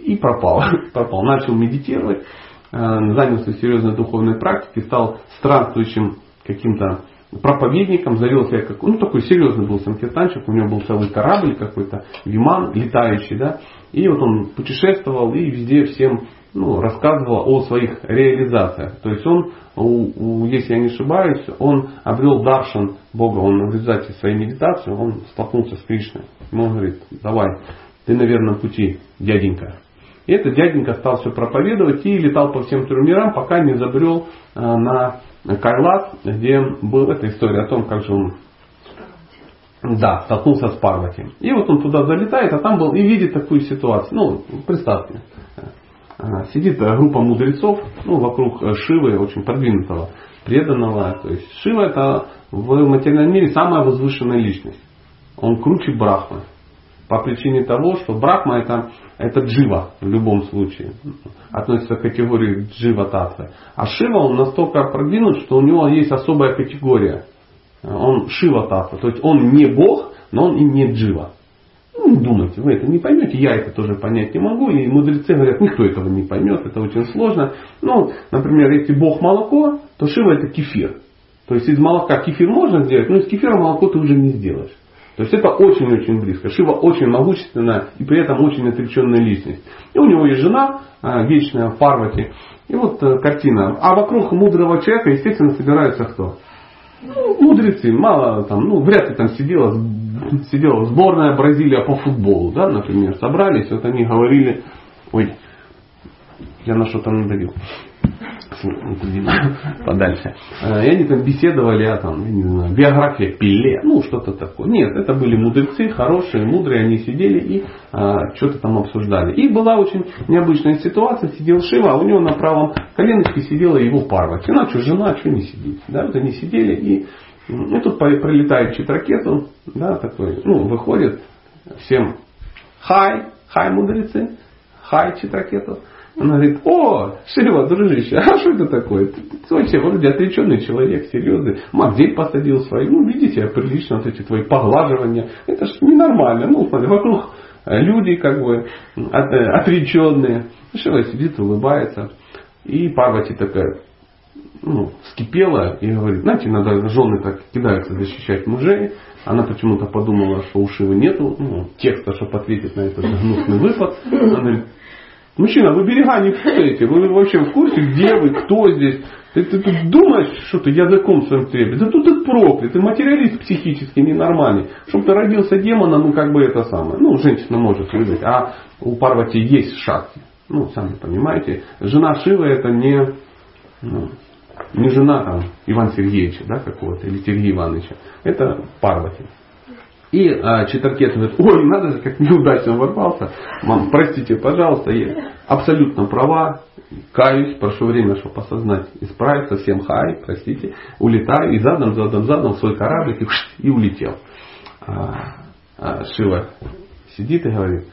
и пропал. [LAUGHS] пропал. Начал медитировать, э, занялся серьезной духовной практикой, стал странствующим каким-то проповедником, завел себя как, ну такой серьезный был санкиртанщик, у него был целый корабль какой-то, виман летающий, да, и вот он путешествовал и везде всем ну, рассказывал о своих реализациях. То есть он, если я не ошибаюсь, он обрел даршан Бога, он в результате своей медитации, он столкнулся с Кришной. Ему он говорит, давай, ты на верном пути, дяденька. И этот дяденька стал все проповедовать и летал по всем трем мирам, пока не забрел а, на Кайлас, где была эта история о том, как же он да, столкнулся с Парвати. И вот он туда залетает, а там был и видит такую ситуацию. Ну, представьте. А, сидит группа мудрецов ну, вокруг Шивы, очень продвинутого, преданного. То есть Шива это в материальном мире самая возвышенная личность. Он круче Брахмы. По причине того, что Брахма это, это джива в любом случае. Относится к категории джива татвы. А Шива он настолько продвинут, что у него есть особая категория. Он Шива татва. То есть он не Бог, но он и не джива. Ну, думайте, вы это не поймете, я это тоже понять не могу. И мудрецы говорят, никто этого не поймет, это очень сложно. Ну, например, если Бог молоко, то Шива это кефир. То есть из молока кефир можно сделать, но из кефира молоко ты уже не сделаешь. То есть это очень-очень близко. Шива очень могущественная и при этом очень отреченная личность. И у него есть жена, а, вечная Парвати. И вот э, картина. А вокруг мудрого человека, естественно, собираются кто? Ну, мудрецы. Мало там, ну, вряд ли там сидела, сидела сборная Бразилия по футболу, да, например. Собрались, вот они говорили, ой, я на что-то надавил подальше. Э, и они там беседовали о там, я не знаю, биографии Пеле, ну что-то такое. Нет, это были мудрецы, хорошие, мудрые, они сидели и а, что-то там обсуждали. И была очень необычная ситуация, сидел Шива, а у него на правом коленочке сидела его Парвати. Ну, что, жена, что не сидит. Да, вот они сидели и и тут прилетает читракету, да, такой, ну, выходит всем хай, хай мудрецы, хай читракету. Она говорит, о, Шива, дружище, а что это такое? Ты, ты вообще вроде отреченный человек, серьезный. Модель посадил свою. Ну, видите, прилично вот эти твои поглаживания. Это ж ненормально. Ну, смотри, вокруг люди как бы от, отреченные. Шива сидит, улыбается. И Парвати такая, ну, скипела и говорит, знаете, иногда жены так кидаются защищать мужей. Она почему-то подумала, что у Шивы нету ну, текста, чтобы ответить на этот гнусный выпад. Она говорит, Мужчина, вы берега не путаете, вы вообще в курсе, где вы, кто здесь. Ты, ты тут думаешь, что ты языком своим требуешь. Да тут ты проклят, ты материалист психически ненормальный. Чтобы ты родился демоном, ну как бы это самое. Ну, женщина может выдать, а у Парвати есть шахти. Ну, сами понимаете. Жена Шивы это не, ну, не жена там Ивана Сергеевича, да, какого-то, или Сергея Ивановича. Это Парвати. И а, Читаркет говорит, ой, надо же, как неудачно ворвался. Мам, простите, пожалуйста, я абсолютно права, каюсь, прошу время, чтобы осознать, исправиться, всем хай, простите, улетаю и задом, задом, задом свой кораблик и, и улетел. А, а, Шива сидит и говорит,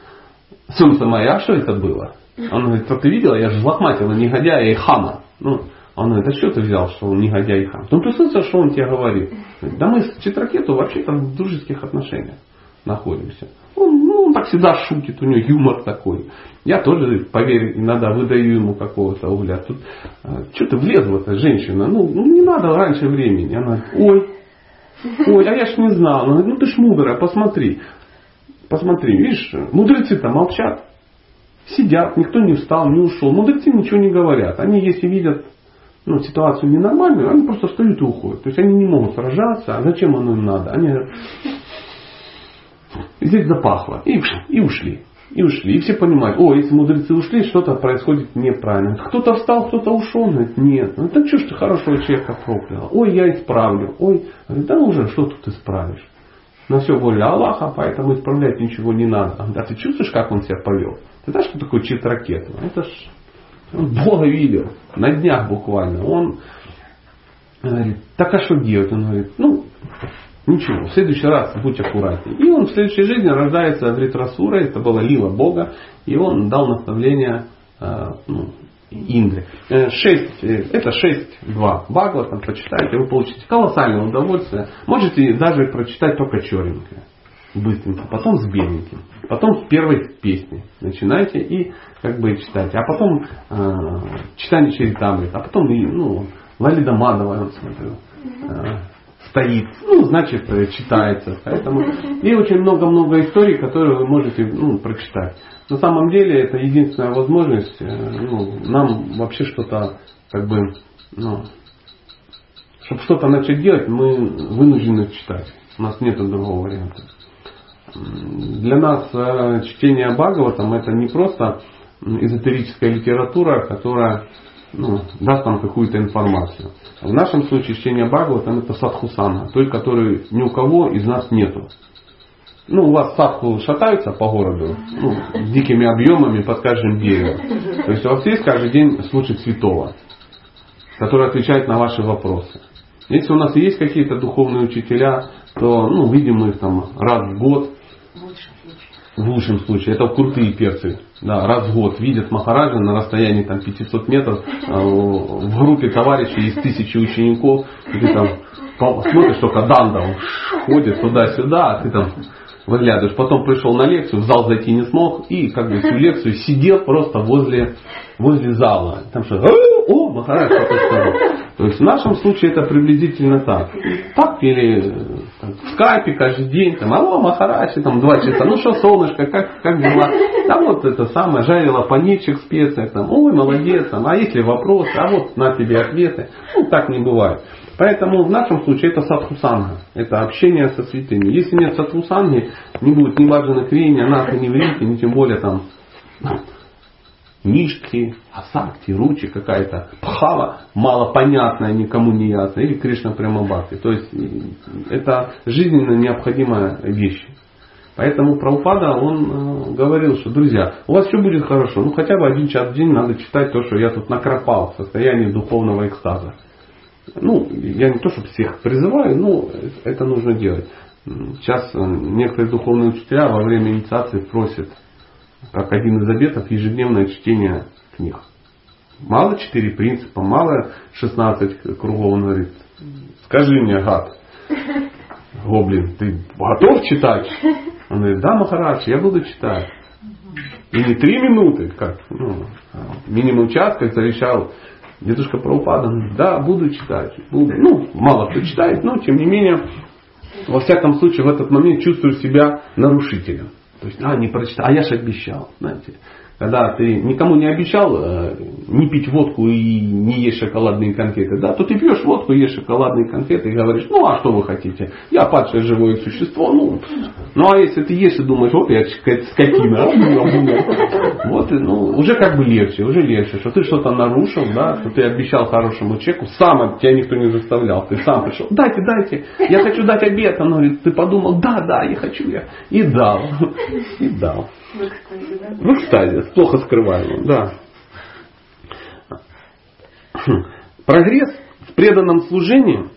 Сумса моя, а что это было? Он говорит, что ты видела, я же злохматила негодяя и хама. Ну, он а что ты взял, что он негодяй хам? Ну, слышал, что он тебе говорит? Да мы с Читракету вообще там в дружеских отношениях находимся. Он, ну, он так всегда шутит, у него юмор такой. Я тоже, поверь, иногда выдаю ему какого-то угля. Тут а, что ты влезла, эта женщина? Ну, ну, не надо раньше времени. Она, ой, ой, а я ж не знал. Она говорит, ну ты ж мудрая, посмотри. Посмотри, видишь, мудрецы-то молчат. Сидят, никто не встал, не ушел. Мудрецы ничего не говорят. Они, если видят ну, ситуацию ненормальную, они просто встают и уходят. То есть они не могут сражаться, а зачем оно им надо? Они здесь запахло. И, и ушли. И ушли. И все понимают, о, если мудрецы ушли, что-то происходит неправильно. Кто-то встал, кто-то ушел. Говорит, нет. Ну так что ж ты хорошего человека проклял? Ой, я исправлю. Ой, говорит, да уже, что тут исправишь? На все воля Аллаха, поэтому исправлять ничего не надо. А ты чувствуешь, как он себя повел? Ты знаешь, что такое чит ракету? Это ж Бога видел. На днях буквально. Он говорит, так а что делать? Он говорит, ну, Ничего, в следующий раз будь аккуратнее. И он в следующей жизни рождается в Ритрасура, это было лила Бога, и он дал наставление э, ну, Индре. Э, шесть, э, это 6.2 Бхагаватам, почитайте, вы получите колоссальное удовольствие. Можете даже прочитать только черненькое, быстренько, потом с беленьким, потом с первой песни начинайте и как бы читайте, а потом э, читание Чаритамрит, а потом ну, Лалида Мадова, я смотрю, э, стоит, ну, значит, э, читается. Поэтому и очень много-много историй, которые вы можете ну, прочитать. На самом деле это единственная возможность э, ну, нам вообще что-то как бы, ну, чтобы что-то начать делать, мы вынуждены читать. У нас нет другого варианта. Для нас э, чтение Бхагаватам это не просто эзотерическая литература, которая ну, даст нам какую-то информацию. В нашем случае чтение Бхагаватам это садхусана, той, которой ни у кого из нас нету. Ну, у вас садху шатаются по городу, ну, с дикими объемами под каждым деревом. То есть у вас есть каждый день случай святого, который отвечает на ваши вопросы. Если у нас есть какие-то духовные учителя, то ну, видим мы их там раз в год. В лучшем случае. Это крутые перцы да, раз в год видят Махараджа на расстоянии там, 500 метров э, в группе товарищей из тысячи учеников, и ты там смотришь, только Данда ходит туда-сюда, а ты там выглядываешь. Потом пришел на лекцию, в зал зайти не смог, и как бы всю лекцию сидел просто возле, возле зала. Там что, о, Махарадж. То есть в нашем случае это приблизительно так. Так или там, в скайпе каждый день, там, алло, Махарадж, там два часа, ну что, солнышко, как, как дела? Там вот это самое, жарила паничек специя, там, ой, молодец, там, а если вопросы, а вот на тебе ответы. Ну, так не бывает. Поэтому в нашем случае это садхусанга, это общение со святыми. Если нет садхусанги, не будет ни баджана крения, наха, ни врити, ни тем более там Нишки, Асакти, Ручи, какая-то Пхава, малопонятная, никому не ясная, или Кришна прямо Бхакти. То есть это жизненно необходимая вещь. Поэтому Праупада, он э, говорил, что, друзья, у вас все будет хорошо, ну хотя бы один час в день надо читать то, что я тут накропал в состоянии духовного экстаза. Ну, я не то, чтобы всех призываю, но это нужно делать. Сейчас э, некоторые духовные учителя во время инициации просят, как один из обетов, ежедневное чтение книг. Мало четыре принципа, мало 16 кругов, он говорит, скажи мне, гад, гоблин, ты готов читать? Он говорит, да, Махарадж, я буду читать. И не три минуты, как ну, минимум час, как завещал Дедушка Праупада, да, буду читать. Буду. Ну, мало кто читает, но тем не менее, во всяком случае, в этот момент чувствую себя нарушителем. То есть, а, не прочитал, а я же обещал, знаете когда ты никому не обещал э, не пить водку и не есть шоколадные конфеты, да, то ты пьешь водку, ешь шоколадные конфеты и говоришь, ну а что вы хотите? Я падшее живое существо, ну, ну а если ты ешь и думаешь, вот я скотина, вот, ну, уже как бы легче, уже легче, что ты что-то нарушил, да, что ты обещал хорошему человеку, сам тебя никто не заставлял, ты сам пришел, дайте, дайте, я хочу дать обед, он говорит, ты подумал, да, да, я хочу, я, и дал, и дал. В экстазе, да? В экстазе, плохо скрываемым, да. Прогресс в преданном служении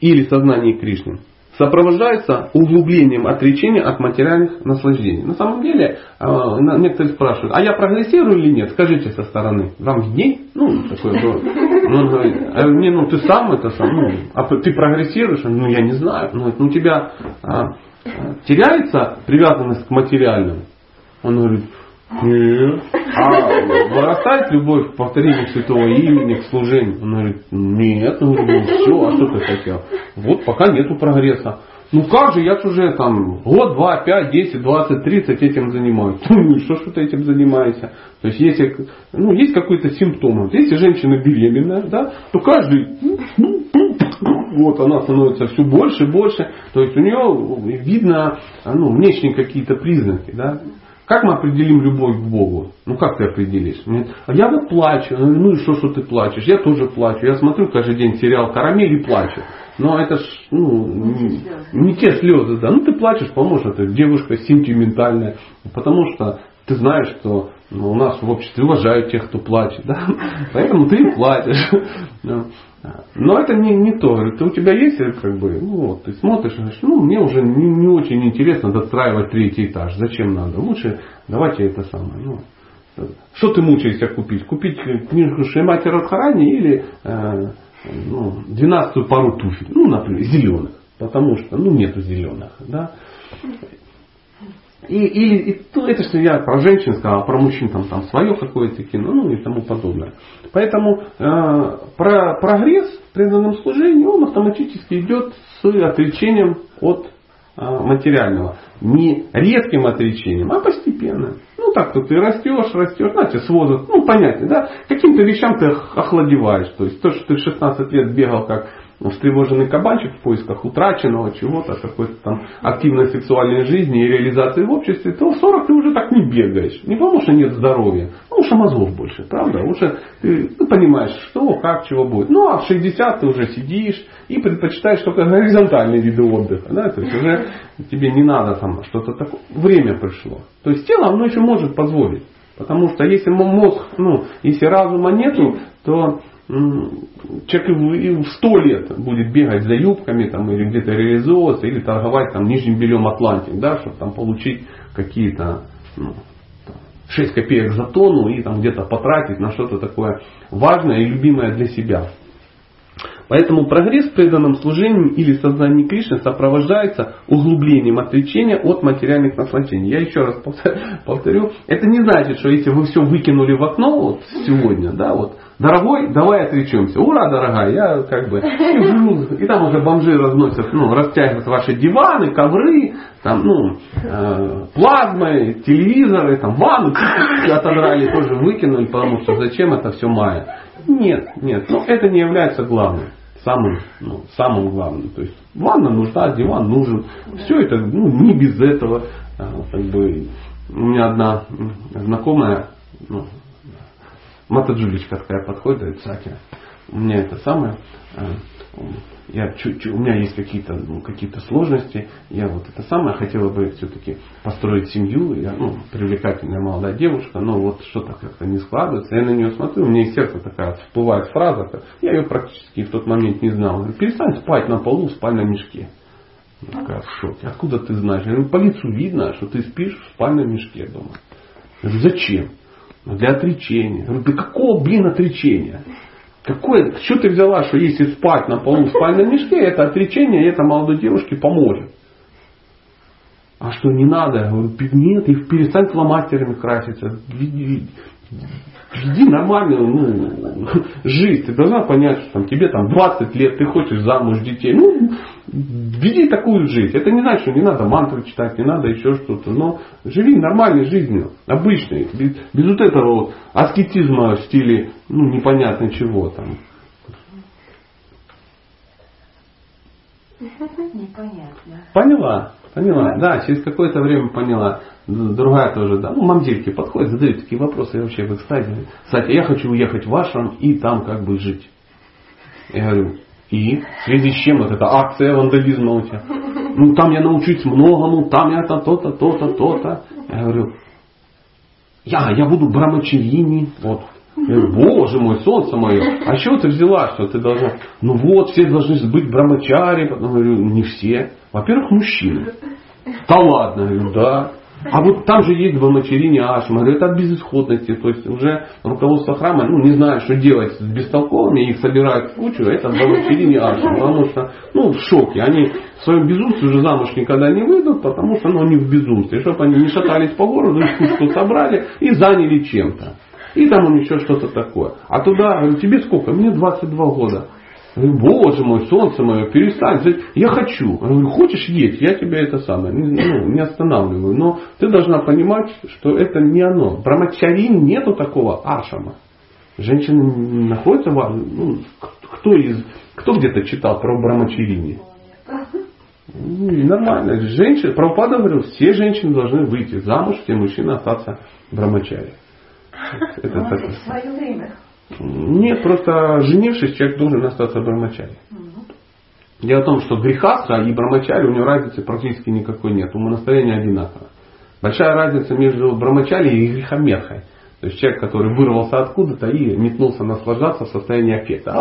или сознании Кришны сопровождается углублением отречения от материальных наслаждений. На самом деле, а, некоторые спрашивают, а я прогрессирую или нет? Скажите со стороны. Вам видней? Ну, было. Ну, он говорит, а мне, ну, ты сам это сам, ну, а ты прогрессируешь? Ну, я не знаю. Ну, у тебя а, теряется привязанность к материальному? Он говорит, нет. А вырастает любовь к повторению святого имени, к служению? Он говорит, нет. Он говорит, ну все, а что ты хотел? Вот пока нету прогресса. Ну как же, я же уже там год, два, пять, десять, двадцать, тридцать этим занимаюсь. [LAUGHS] Ну что ж ты этим занимаешься? То есть если ну, есть какой-то симптом, если женщина беременная, да, то каждый вот она становится все больше и больше. То есть у нее видно ну, внешние какие-то признаки. Да? Как мы определим любовь к Богу? Ну как ты определишь? а я вот плачу. Ну и что, что ты плачешь? Я тоже плачу. Я смотрю каждый день сериал «Карамель» и плачу. Но это ж ну, не, не те слезы, да. Ну ты плачешь, что ты девушка сентиментальная. Потому что ты знаешь, что Ну, у нас в обществе уважают тех, кто плачет, да? Поэтому ты и платишь. Но это не, не то. Это у тебя есть, как бы, ну вот, ты смотришь, говоришь, ну мне уже не, не очень интересно достраивать третий этаж. Зачем надо? Лучше давайте это самое. Ну, что ты мучаешься купить? Купить книжку Шеймати Радхарани или э, ну, 12 пару туфель, ну, например, зеленых. Потому что, ну, нету зеленых, да. И, или и, ну, это что я про женщин сказал, а про мужчин там, там свое какое-то кино, ну и тому подобное. Поэтому э, про прогресс в преданном служении, он автоматически идет с отречением от э, материального. Не резким отречением, а постепенно. Ну так, то ты растешь, растешь, знаете, с возраста, ну понятно, да, каким-то вещам ты охладеваешь. То есть то, что ты в 16 лет бегал как встревоженный кабанчик в поисках утраченного чего-то, какой-то там активной сексуальной жизни и реализации в обществе, то в 40 ты уже так не бегаешь. Не потому что нет здоровья, ну что мозгов больше, правда? Уже ты, ты понимаешь, что, как, чего будет. Ну а в 60 ты уже сидишь и предпочитаешь только горизонтальные виды отдыха. Да? То есть уже тебе не надо там что-то такое. Время пришло. То есть тело оно еще может позволить. Потому что если мозг, ну, если разума нету, то человек в сто лет будет бегать за юбками там, или где-то реализовываться, или торговать там, нижним бельем Атлантик, да, чтобы там получить какие-то ну, 6 копеек за тонну и там где-то потратить на что-то такое важное и любимое для себя. Поэтому прогресс в преданном служении или сознании Кришны сопровождается углублением отречения от материальных наслаждений. Я еще раз повторю, это не значит, что если вы все выкинули в окно вот сегодня, да, вот, дорогой, давай отречемся. Ура, дорогая, я как бы... И там уже бомжи разносят, ну, растягивают ваши диваны, ковры, там, ну, э, плазмы, телевизоры, там, ванну [LAUGHS] отодрали, тоже выкинули, потому что зачем это все мая. Нет, нет, но это не является главным. Самым, ну, самым главным. То есть ванна нужна, диван нужен. Все это ну, не без этого. А, как бы, у меня одна знакомая, ну, Мата Джуличка такая подходит, говорит, Сатя, у меня это самое, а, я у меня есть какие-то ну, какие сложности, я вот это самое хотела бы все-таки построить семью, я ну, привлекательная молодая девушка, но вот что-то как-то не складывается, я на нее смотрю, у меня из сердца такая всплывает фраза, я ее практически в тот момент не знал, говорю, перестань спать на полу в спальном мешке. Я такая в шоке. Откуда ты знаешь? Я говорю, по лицу видно, что ты спишь в спальном мешке дома. Я говорю, зачем? Для отречения. Я говорю, да какого, блин, отречения? Какое, что ты взяла, что если спать на полу в спальном мешке, это отречение, это молодой девушке поможет. А что не надо? Нет, и перестань фломастерами краситься. Веди нормальную ну, жизнь. Ты должна понять, что там, тебе там 20 лет, ты хочешь замуж, детей. Ну, веди такую жизнь. Это не значит, что не надо мантры читать, не надо еще что-то. Но живи нормальной жизнью, обычной. Без, без вот этого вот аскетизма в стиле, ну, непонятно чего там. Непонятно. Поняла, поняла. Да, через какое-то время поняла. Другая тоже, да. Ну, мамзельки подходят, задают такие вопросы, я вообще в экстазе. Кстати, я хочу уехать в Ашрам и там как бы жить. Я говорю, и в связи с чем вот эта акция вандализма у тебя? Ну, там я научусь многому, там я то-то, то-то, то-то. Я говорю, я, я буду брамачарини, вот, Боже мой, солнце мое, а чего ты взяла, что ты должна? Ну вот, все должны быть брамачари. Потом говорю, не все. Во-первых, мужчины. Да ладно, я говорю, да. А вот там же есть брамачарине ашма. Говорю, это от безысходности. То есть уже руководство храма ну, не знает, что делать с бестолковыми, их собирают в кучу, а это брамачарине ашма. Потому что, ну, в шоке. Они в своем безумстве уже замуж никогда не выйдут, потому что ну, они в безумстве. Чтобы они не шатались по городу, [LAUGHS] их кучку собрали и заняли чем-то. И там он еще что-то такое. А туда, тебе сколько? Мне 22 года. Я говорю, боже мой, солнце мое, перестань. Я хочу. Я говорю, хочешь есть, я тебя это самое, ну, не останавливаю. Но ты должна понимать, что это не оно. Брамачарин нету такого ашама. Женщины находятся в ну, кто из кто где-то читал про брамачарини? Ну, нормально. Женщины, Прабхупада говорил, все женщины должны выйти замуж, все мужчины остаться брамачари. [LAUGHS] Это так... свое время. Нет, просто женившись, человек должен остаться брамачари. Дело в том, что грехастра и брамачари у него разницы практически никакой нет. Умонастроение одинаково. Большая разница между брамачари и грехомерхой. То есть человек, который вырвался откуда-то и метнулся наслаждаться в состоянии аффекта.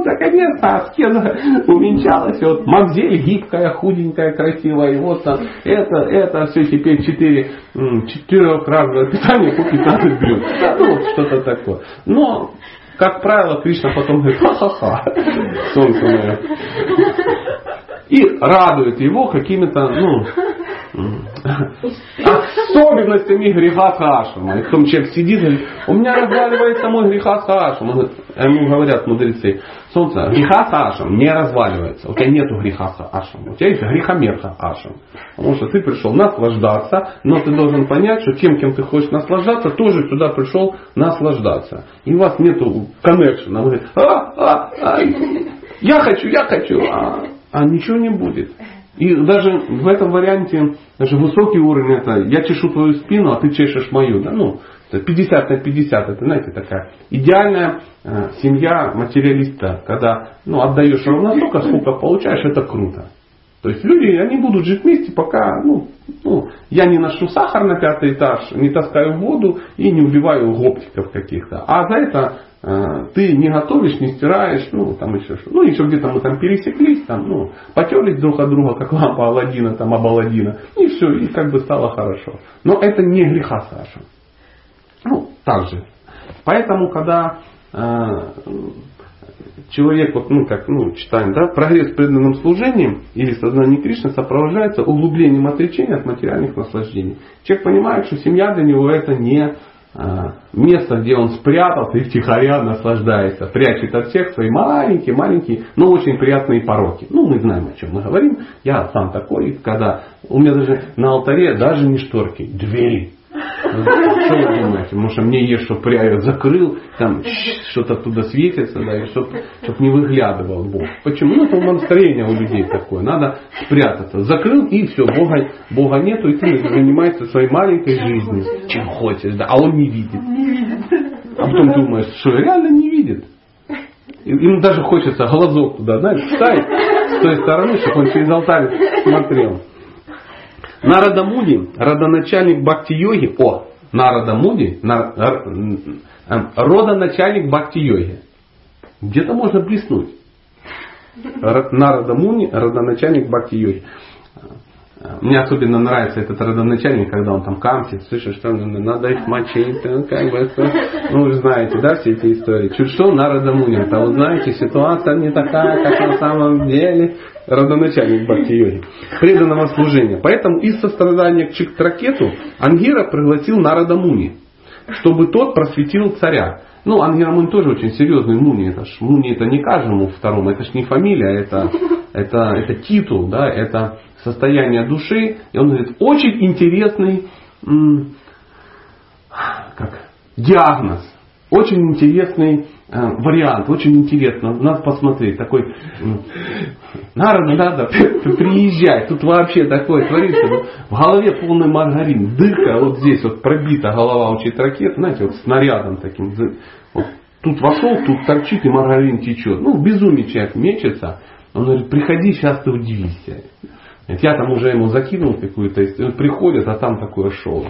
А, наконец-то аскеза увенчалась. И вот мамзель гибкая, худенькая, красивая. И вот там это, это все теперь четыре, четырехразовое питание по 15 блюд. Ну, вот что-то такое. Но как правило, Кришна потом говорит, ха-ха-ха, солнце мое. И радует его какими-то, ну, особенностями греха Сашима. И потом человек сидит и говорит, у меня разваливается мой греха Сашим. Ему говорят мудрецы, солнце, греха Сашим не разваливается. У тебя нету греха Сашим. У тебя есть грехомерха Ашим. Потому что ты пришел наслаждаться, но ты должен понять, что тем, кем ты хочешь наслаждаться, тоже сюда пришел наслаждаться. И у вас нету коннекшена. Вы говорите, а, а, а, я хочу, я хочу. А, а ничего не будет. И даже в этом варианте, даже высокий уровень это я чешу твою спину, а ты чешешь мою. Да? Ну, 50 на 50, это, знаете, такая идеальная э, семья материалиста, когда ну, отдаешь ровно столько, сколько получаешь, это круто. То есть люди, они будут жить вместе, пока ну, ну, я не ношу сахар на пятый этаж, не таскаю воду и не убиваю гоптиков каких-то. А за это Э, ты не готовишь, не стираешь, ну, там еще что. Ну, еще где-то мы там пересеклись, там, ну, потерлись друг от друга, как лампа Алладина, там, об Алладина. И все, и как бы стало хорошо. Но это не греха, Саша. Ну, так же. Поэтому, когда э, человек, вот, ну, как, ну, читаем, да, прогресс преданным служением или сознание Кришны сопровождается углублением отречения от материальных наслаждений. Человек понимает, что семья для него это не а, место, где он спрятался и втихаря наслаждается, прячет от всех свои маленькие, маленькие, но очень приятные пороки. Ну, мы знаем, о чем мы говорим. Я сам такой, когда у меня даже на алтаре даже не шторки, двери. Что вы думаете? Что мне есть, что я закрыл, там что-то оттуда светится, да, и чтобы чтоб не выглядывал Бог. Почему? Ну, это настроение у людей такое. Надо спрятаться. Закрыл и все, Бога, Бога нету, и ты занимаешься своей маленькой жизнью. Чем хочешь, да, а он не видит. А потом думаешь, что реально не видит. Им даже хочется глазок туда, знаешь, вставить с той стороны, чтобы он через алтарь смотрел. Нарада Муди, родоначальник бхакти-йоги, о, Нарада Муди, нар, э, родоначальник бхакти-йоги. Где-то можно блеснуть. Нарада Муни, родоначальник бхакти-йоги. Мне особенно нравится этот родоначальник, когда он там камси, слышишь, что надо их мочить, как бы, ну вы знаете, да, все эти истории. Чуть что, на Радамуни, а вы знаете, ситуация не такая, как на самом деле, родоначальник Бхакти-йоги, преданного служения. Поэтому из сострадания к Чиктракету Ангира пригласил Нарада Муни, чтобы тот просветил царя. Ну, Ангира Муни тоже очень серьезный Муни. Это ж, Муни это не каждому второму, это ж не фамилия, это, это, это титул, да, это состояние души. И он говорит, очень интересный как, диагноз, очень интересный вариант, очень интересно. Надо посмотреть. Такой, надо, надо, приезжай. Тут вообще такое творится. В голове полный маргарин. Дырка вот здесь вот пробита голова учит ракет. Знаете, вот снарядом таким. Вот, тут вошел, тут торчит и маргарин течет. Ну, безумие человек мечется. Он говорит, приходи, сейчас ты удивишься. Я там уже ему закинул какую-то, приходит, а там такое шоу.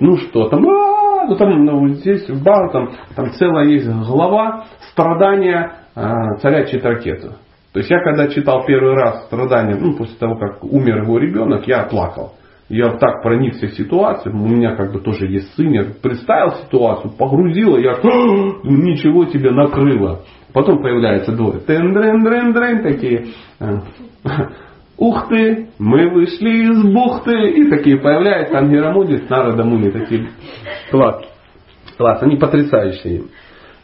Ну что там, ну там ну, здесь в бар там, там целая есть глава страдания а, царя Читракету. То есть я когда читал первый раз страдания, ну после того, как умер его ребенок, я плакал. Я так проникся ситуацией, у меня как бы тоже есть сын, я представил ситуацию, погрузила, я ничего тебе накрыло. Потом появляется двое. Тен дрен дрен дрен такие. Ух ты, мы вышли из бухты. И такие появляются Ангерамуди с Нарада Муни. Такие класс. Класс, они потрясающие.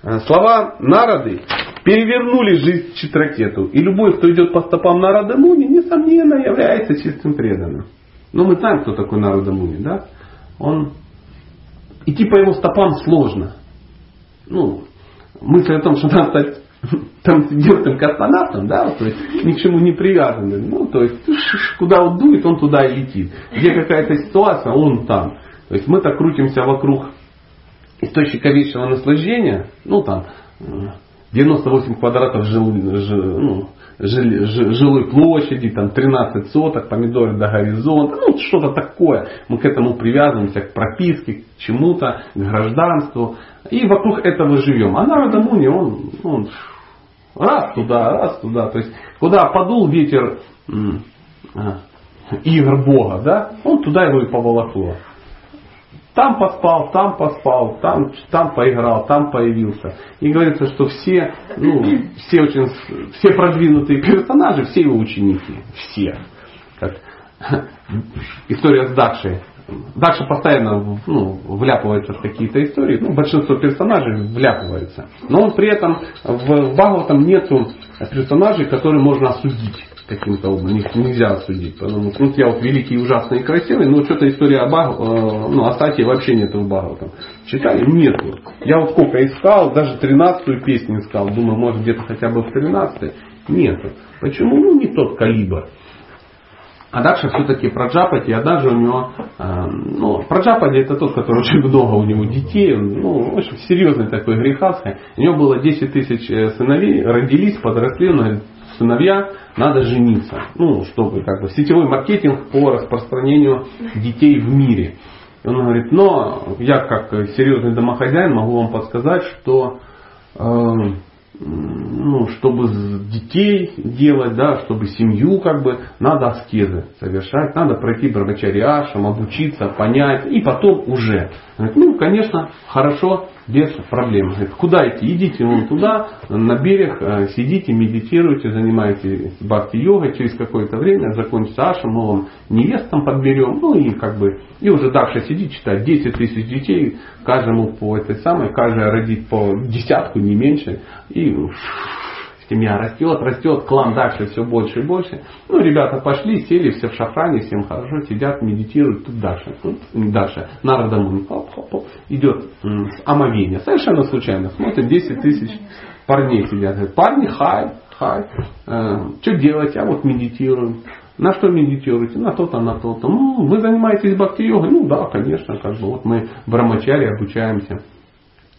Э, слова Нарады перевернули жизнь Читракету. И любой, кто идет по стопам Нарада Муни, несомненно, является чистым преданным. Но мы знаем, кто такой Нарада Муни, да? Он идти по его стопам сложно. Ну, мысль о том, что надо стать [LAUGHS] там сидел космонавтом, да, то есть ни к чему не привязанным. Ну, то есть куда он дует, он туда и летит. Где какая-то ситуация, он там. То есть мы так крутимся вокруг источника вечного наслаждения, ну там 98 квадратов жил, жил, ну, жилой площади, там 13 соток, помидоры до горизонта, ну что-то такое. Мы к этому привязываемся, к прописке, к чему-то, к гражданству. И вокруг этого живем. А Нарада Муни, он, он раз туда, раз туда. То есть, куда подул ветер а, игр Бога, да, он туда его и поволокло. Там поспал, там поспал, там, там поиграл, там появился. И говорится, что все, ну, все очень, все продвинутые персонажи, все его ученики. Все. Как [LAUGHS] история с Дакшей. Дакша постоянно ну, вляпывается в какие-то истории. Ну, большинство персонажей вляпывается. Но он при этом в Бхагаватам нету персонажей, которые можно осудить каким-то образом. Их нельзя осудить. Потому что ну, я вот великий, ужасный и красивый, но что-то история о, Баг, э, ну, о Сати вообще нету в Бхагаватам. Читали? Нету. Я вот сколько искал, даже 13-ю песню искал. Думаю, может где-то хотя бы в 13-й. Нету. Почему? Ну, не тот калибр. А дальше все-таки про Джапати, а даже у него, э, ну, про Джапати это тот, который очень много у него детей, ну, в общем, серьезный такой грехастый. У него было 10 тысяч э, сыновей, родились, подросли, он говорит, сыновья, надо жениться. Ну, чтобы как бы сетевой маркетинг по распространению детей в мире. И он говорит, но я как серьезный домохозяин могу вам подсказать, что э, ну, чтобы детей делать, да, чтобы семью, как бы, надо аскезы совершать, надо пройти брамачариашам, обучиться, понять, и потом уже. Ну, конечно, хорошо, без проблем. Говорит, куда идти? Идите вон туда, на берег, э, сидите, медитируйте, занимаетесь бхакти-йогой, через какое-то время закончится ашам, мы вам невест там подберем, ну и как бы, и уже дальше сидит, читать 10 тысяч детей, каждому по этой самой, каждая родит по десятку, не меньше, и семья растет, растет, клан дальше все больше и больше. Ну, ребята пошли, сели, все в шафране, всем хорошо, сидят, медитируют, тут дальше, тут дальше. Нарада Мун, идет с омовения. Совершенно случайно. Смотрит, 10 тысяч парней сидят. Говорят, парни, хай, хай. Э, что делать? А вот медитируем. На что медитируете? На то-то, на то-то. Ну, вы занимаетесь бхакти-йогой? Ну да, конечно, как бы вот мы в Брамачаре обучаемся.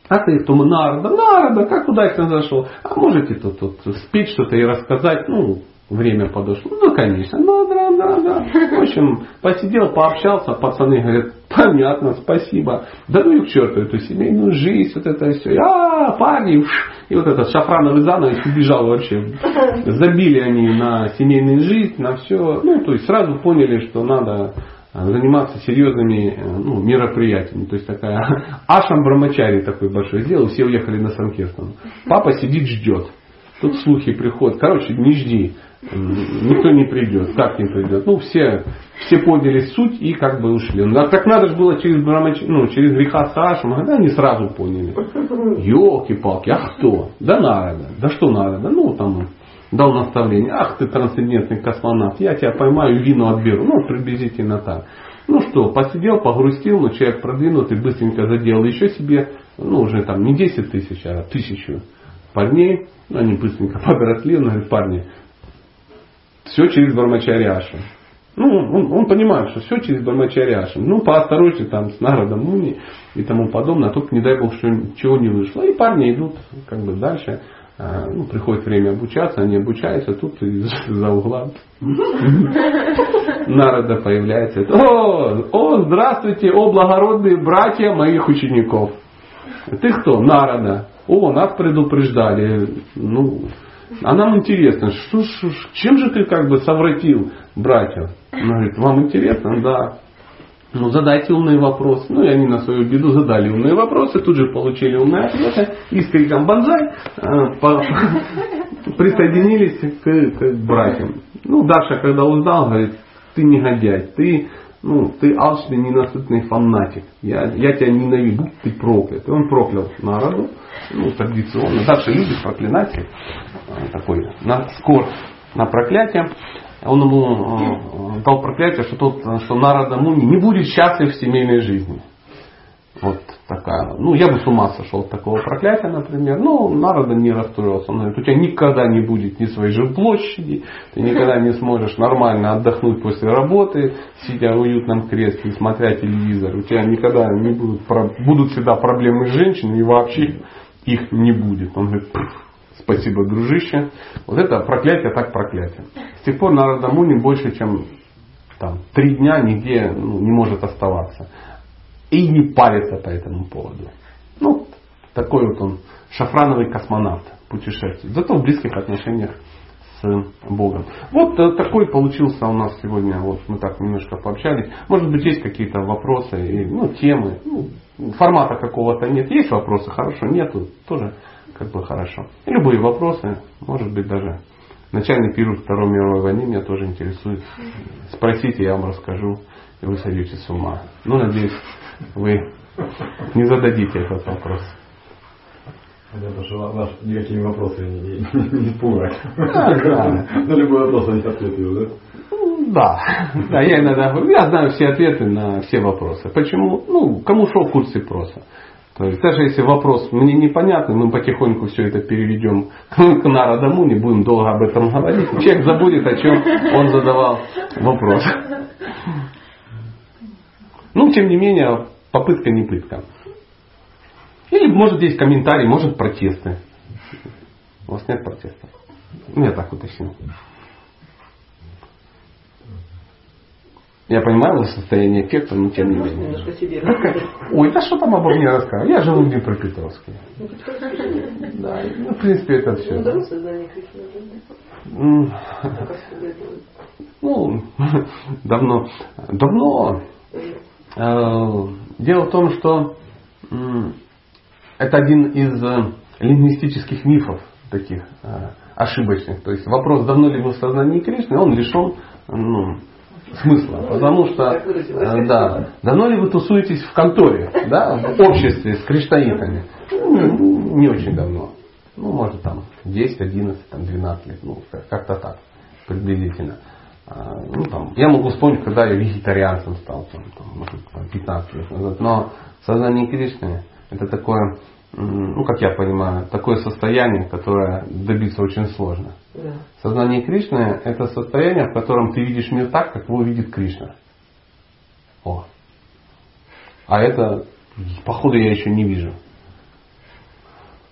А ты кто Нарда, Нарда, как удачно зашел. А можете тут, тут спеть что-то и рассказать, ну, время подошло. Ну, конечно, ну, да, да, да. В общем, посидел, пообщался, пацаны говорят, понятно, спасибо. Да ну и к черту эту семейную жизнь, вот это все. А, парни, и вот этот шафрановый занавес убежал вообще. Забили они на семейную жизнь, на все. Ну, то есть сразу поняли, что надо а, заниматься серьезными э, ну, мероприятиями. То есть такая [LAUGHS] Ашам Брамачари такой большой сделал, все уехали на Санкиртан. Папа сидит, ждет. Тут слухи приходят. Короче, не жди. Никто не придет. Как не придет? Ну, все, все поняли суть и как бы ушли. Ну, а так надо же было через, Брамач... ну, через греха Сашу. Да, они сразу поняли. [LAUGHS] Елки-палки, а кто? Да надо. Да что надо? Ну, там дал наставление, ах ты трансцендентный космонавт, я тебя поймаю, вину отберу. Ну, приблизительно так. Ну что, посидел, погрустил, но человек продвинутый, быстренько заделал еще себе, ну уже там не 10 тысяч, а тысячу парней. Ну, они быстренько [LAUGHS] подросли, он говорит, парни, все через Бармачариашу. Ну, он, он понимает, что все через Бармачариашу. Ну, поосторожнее там с народом Муни и тому подобное, а только не дай бог, что чего не вышло. И парни идут как бы дальше. А, ну, приходит время обучаться, они обучаются, тут из-за угла народа появляется. О, о, здравствуйте, о, благородные братья моих учеников. Ты кто? Народа. О, нас предупреждали. Ну, а нам интересно, что, что, чем же ты как бы совратил братьев? Она говорит, вам интересно? Да. Ну, задайте умные вопросы. Ну, и они на свою беду задали умные вопросы, тут же получили умные ответы. И с криком «Бонзай» присоединились к, к братьям. Ну, Даша, когда узнал, говорит, ты негодяй, ты, ну, ты алчный, ненасытный фанатик. Я, я тебя ненавижу, ты проклят. И он проклял народу, ну, традиционно. Даша любит проклинать, э, такой на, скор на проклятие он ему э, дал проклятие, что, тот, что Нарада Муни не будет счастлив в семейной жизни. Вот такая. Ну, я бы с ума сошел от такого проклятия, например. Ну, Народа не расстроился. Он говорит, у тебя никогда не будет ни своей жилплощади, ты никогда не сможешь нормально отдохнуть после работы, сидя в уютном кресле, смотря телевизор. У тебя никогда не будут, будут всегда проблемы с женщинами и вообще их не будет. Он говорит, спасибо, дружище. Вот это проклятие так проклятие. С тех пор на Радамуне больше, чем там, три дня нигде ну, не может оставаться. И не парится по этому поводу. Ну, такой вот он шафрановый космонавт путешествует. Зато в близких отношениях с Богом. Вот э, такой получился у нас сегодня, вот мы так немножко пообщались. Может быть, есть какие-то вопросы, ну, темы, ну, формата какого-то нет. Есть вопросы, хорошо, нету, тоже как бы хорошо. И любые вопросы, может быть, даже начальный период Второй мировой войны меня тоже интересует. Спросите, я вам расскажу, и вы сойдете с ума. Ну, надеюсь, вы не зададите этот вопрос. Понятно, что вас никакими вопросами не, не, пугать. Да, да. На любой вопрос они ответили, да? Ну, Да, да, я иногда говорю, я знаю все ответы на все вопросы. Почему? Ну, кому шел курс Сипроса. То есть даже если вопрос мне непонятный, мы потихоньку все это переведем к Нарадаму, не будем долго об этом говорить. Человек забудет, о чем он задавал вопрос. Ну, тем не менее, попытка не пытка. Или может есть комментарии, может протесты. У вас нет протестов? Ну, я так уточнил. Я понимаю состояние эффекта, но тем не менее. [LAUGHS] Ой, да что там обо мне рассказывать? Я живу в Днепропетровске. Ну. Да, ну, в принципе, это Ну, все. делают. Ну, [LAUGHS] давно. Давно. Э, Дело в том, что это один из э, лингвистических мифов таких э, ошибочных. То есть вопрос, давно ли вы в сознании Кришны, он лишен ну, смысла. Потому что, Так выразилась. э, да, давно ли вы тусуетесь в конторе, да, в обществе с кришнаитами? Ну, не очень давно. Ну, может, там 10, 11, там, 12 лет, ну, как-то так, приблизительно. А, Ну, там, я могу вспомнить, когда я вегетарианцем стал, там, там, может, там, 15 лет назад. Но сознание Кришны это такое, ну, как я понимаю, такое состояние, которое добиться очень сложно. Да. Сознание Кришны это состояние, в котором ты видишь мир так, как его видит Кришна. О. А это, походу, я еще не вижу.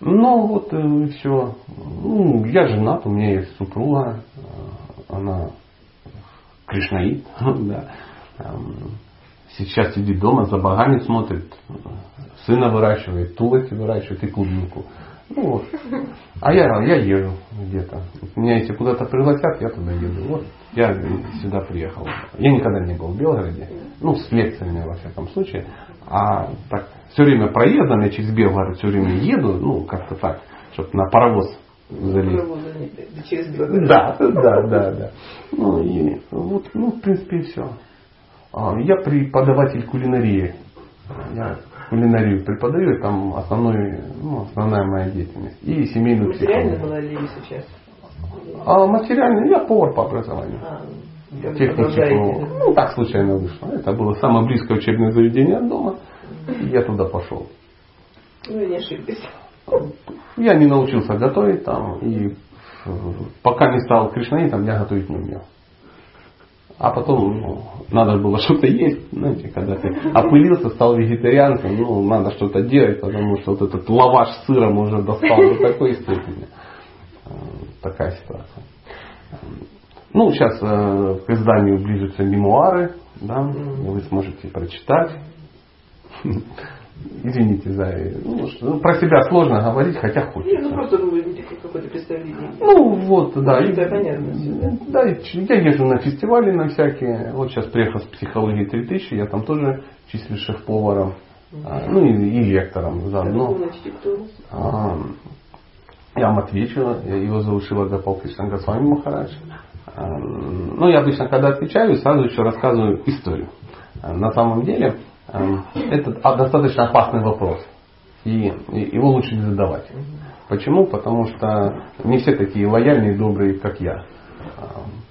Ну, вот и все. Ну, я женат, у меня есть супруга, э, она кришнаит, [LAUGHS] да. Эм, Сейчас сидит дома, за богами смотрит, сына выращивает, тулоки выращивает и клубнику. Ну вот. А я, я езжу где-то. Меня если куда-то пригласят, я туда еду. Вот я сюда приехал. Я никогда не был в Белгороде. Ну, с лекциями, во всяком случае. А так, все время проездом я через Белгород все время еду, ну, как-то так, чтобы на паровоз залезть. Да, Через Белгород. Да, да, да, да. Ну, и вот, ну, в принципе, и все. Я преподаватель кулинарии. Я кулинарию преподаю, там основной, ну, основная моя деятельность. И семейную Материально была ли сейчас? А материально я повар по образованию. А, как вы Техник продолжаете, психолог. да? Ну, так случайно вышло. Это было самое близкое учебное заведение от дома. И я туда пошел. Ну, не ошиблись. Я не научился готовить там. И э, пока не стал кришнаитом, я готовить не умел. А потом ну, надо было что-то есть, знаете, когда ты опылился, стал вегетарианцем, ну, надо что-то делать, потому что вот этот лаваш с сыром уже достал до такой степени. Э, Такая ситуация. Ну, сейчас э, к изданию ближутся мемуары, да, вы сможете прочитать. Извините за... Ну, что- ну, про себя сложно говорить, хотя Не, ну хочется. просто вы возьмите какое-то представление. Ну вот, да. Ну, да, понятно да. Я езжу на фестивали на всякие. Вот сейчас приехал с психологии 3000, я там тоже числюсь шеф-поваром. А, Ну и, и лектором заодно. нас? А, Я вам отвечу, его зовут Шила Гопал Госвами Махарадж. А, Ну, я обычно, когда отвечаю, сразу еще рассказываю историю. А, На самом деле, а, это а, достаточно опасный вопрос. И его лучше не задавать. Почему? Потому что не все такие лояльные и добрые, как я.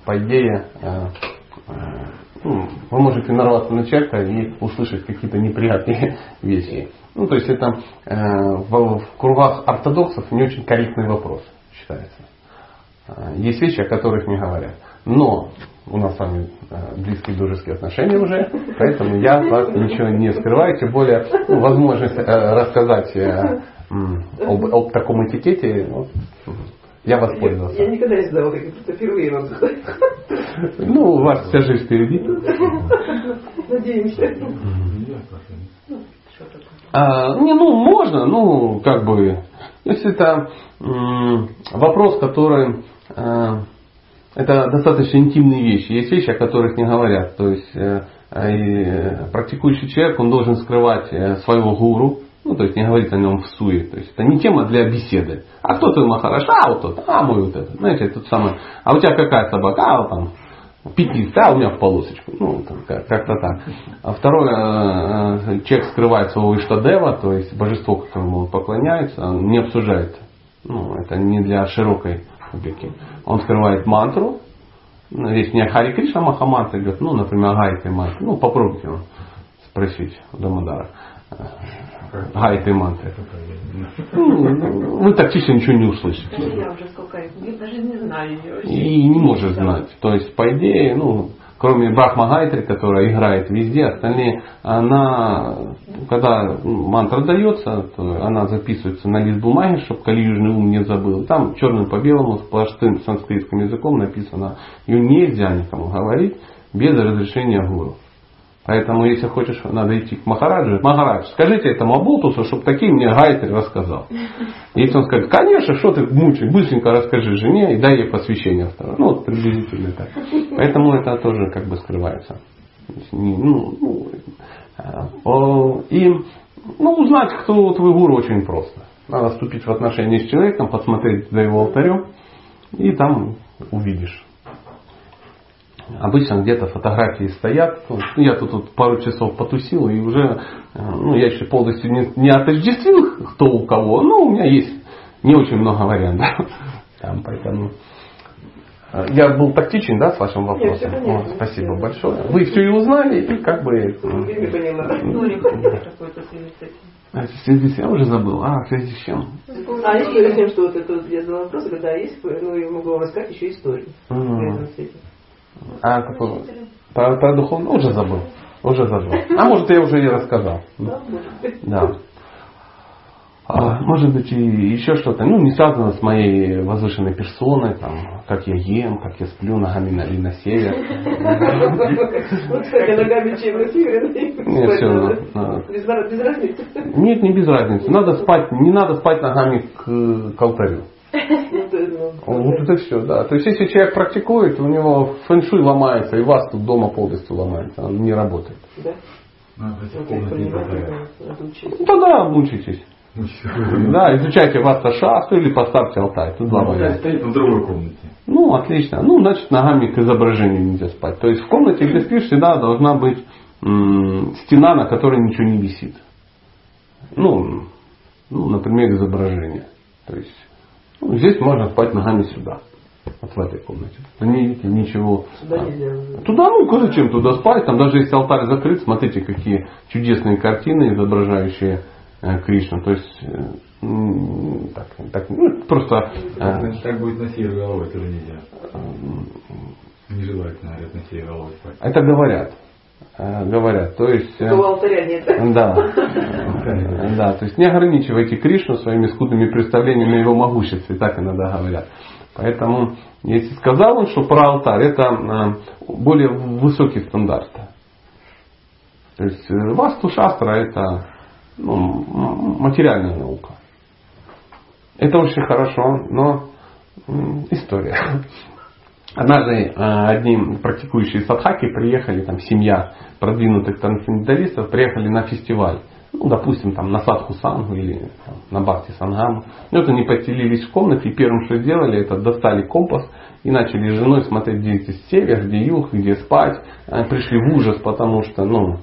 По идее, а, а, ну, вы можете нарваться на человека и услышать какие-то неприятные [LAUGHS] вещи. Ну, то есть это э, в, кругах ортодоксов не очень корректный вопрос считается. Э, Есть вещи, о которых не говорят. Но у нас с вами э, близкие дружеские отношения уже, поэтому я вас ничего не скрываю, тем более ну, возможность э, рассказать э, об, об таком этикете вот, Я воспользовался. Я, я никогда не задавала таких, просто впервые вам. [LAUGHS] Ну, у вас вся жизнь впереди. Надеемся. А, не, ну, можно, ну, как бы, если это м, вопрос, который, это достаточно интимные вещи. Есть вещи, о которых не говорят. То есть, э, э, практикующий человек, он должен скрывать э, своего гуру, ну, то есть не говорить о нем в суе. То есть это не тема для беседы. А кто твой Махараш? А, вот тот. А, мой вот этот. Знаете, тут самое. А у тебя какая собака? А, вот там. Пятница, а у меня в полосочку. Ну, там, как- как-то так. А второе, э, э, человек скрывает своего Иштадева, то есть божество, которому он поклоняется, он не обсуждает. Ну, это не для широкой публики. Он скрывает мантру. Ну, Речь не о Хари Кришна Махамантре идет, ну, например, о Гайке мантре. Ну, попробуйте его спросить у Дамадара. Гайты мантры. Ну, вы тактично ничего не услышите. Я уже сколько лет даже не знаю ее. И не можешь знать. То есть, по идее, ну, кроме Брахма Гайтри, которая играет везде, остальные, она, когда мантра дается, она записывается на лист бумаги, чтобы калиюжный ум не забыл. Там черным по белому, с простым санскритским языком написано, ее нельзя никому говорить без разрешения гуру. Поэтому, если хочешь, надо идти к Махараджу. Махарадж, скажите этому Абултусу, чтобы такие мне Гайтри рассказал. [LAUGHS] Если он скажет, конечно, что ты мучаешь, быстренько расскажи жене и дай ей посвящение второе. Ну, вот приблизительно так. Поэтому это тоже как бы скрывается. Ну, ну, э, и ну, узнать, кто твой гуру, очень просто. Надо вступить в отношения с человеком, посмотреть за его алтарем, и там увидишь. Обычно где-то фотографии стоят. Ну, Я тут, вот пару часов потусил и уже, э, ну, я еще полностью не, не отождествил, кто у кого, но у меня есть не очень много вариантов. [LAUGHS] Там, поэтому э, я был тактичен, да, с вашим вопросом? понятно. О, спасибо большое. Вы все и узнали, и как бы... Я не поняла. Э, с я уже забыл. А, в связи с чем? А история с тем, что вот это вот я задала вопрос, когда есть, ну, я могу вам рассказать еще историю. А, какой? Про, про духовное? Уже забыл. Уже забыл. А может я уже и рассказал. Да, может быть. Да. А, может быть и еще что-то, ну не связано с моей возвышенной персоной, там, как я ем, как я сплю ногами на, или на север. Вот, кстати, ногами чем на севере, Нет, нар- без разницы. Нет, не без разницы. Надо спать, не надо спать ногами к, к алтарю. Ну, ну, Вот это все, да. То есть если человек практикует, у него фэншуй ломается, и вас тут дома полностью ломается, он не работает. Да? Учиться. Ну тогда мучитесь. Ну. Да, изучайте васта шасту или поставьте алтай. Тут два Ну, варианта. стоит в другой комнате. Ну, отлично. Ну, значит, ногами к изображению нельзя спать. То есть в комнате, где спишь, всегда должна быть м, стена, на которой ничего не висит. Ну, ну, например, изображение. То есть ну, здесь можно спать ногами сюда. Вот в этой комнате. Да не видите ничего. Сюда нельзя. Туда, ну, зачем туда спать? Там даже если алтарь закрыт, смотрите, какие чудесные картины, изображающие э, Кришну. То есть, э, так, так, ну, просто э, Значит, так будет на север головой тоже нельзя. Нежелательно, говорят, на север головой спать. Это говорят. Э, Говорят. То есть. э, алтаря нет. Да. [LAUGHS] Да, то есть не ограничивайте Кришну своими скудными представлениями о его могуществе, так иногда говорят. Поэтому, если сказал он, что про алтарь, это э, более высокий стандарт. То есть васту шастра это ну, материальная наука. Это очень хорошо, но история. Однажды э, одни практикующие садхаки приехали, там семья продвинутых трансценденталистов, приехали на фестиваль. Ну, допустим, там на Садху Сангу или там, на Бхакти Сангаму. Ну, вот они поселились в комнате, и первым, что сделали, это достали компас и начали с женой смотреть, где здесь север, где юг, где спать. Э, Пришли в ужас, потому что, ну,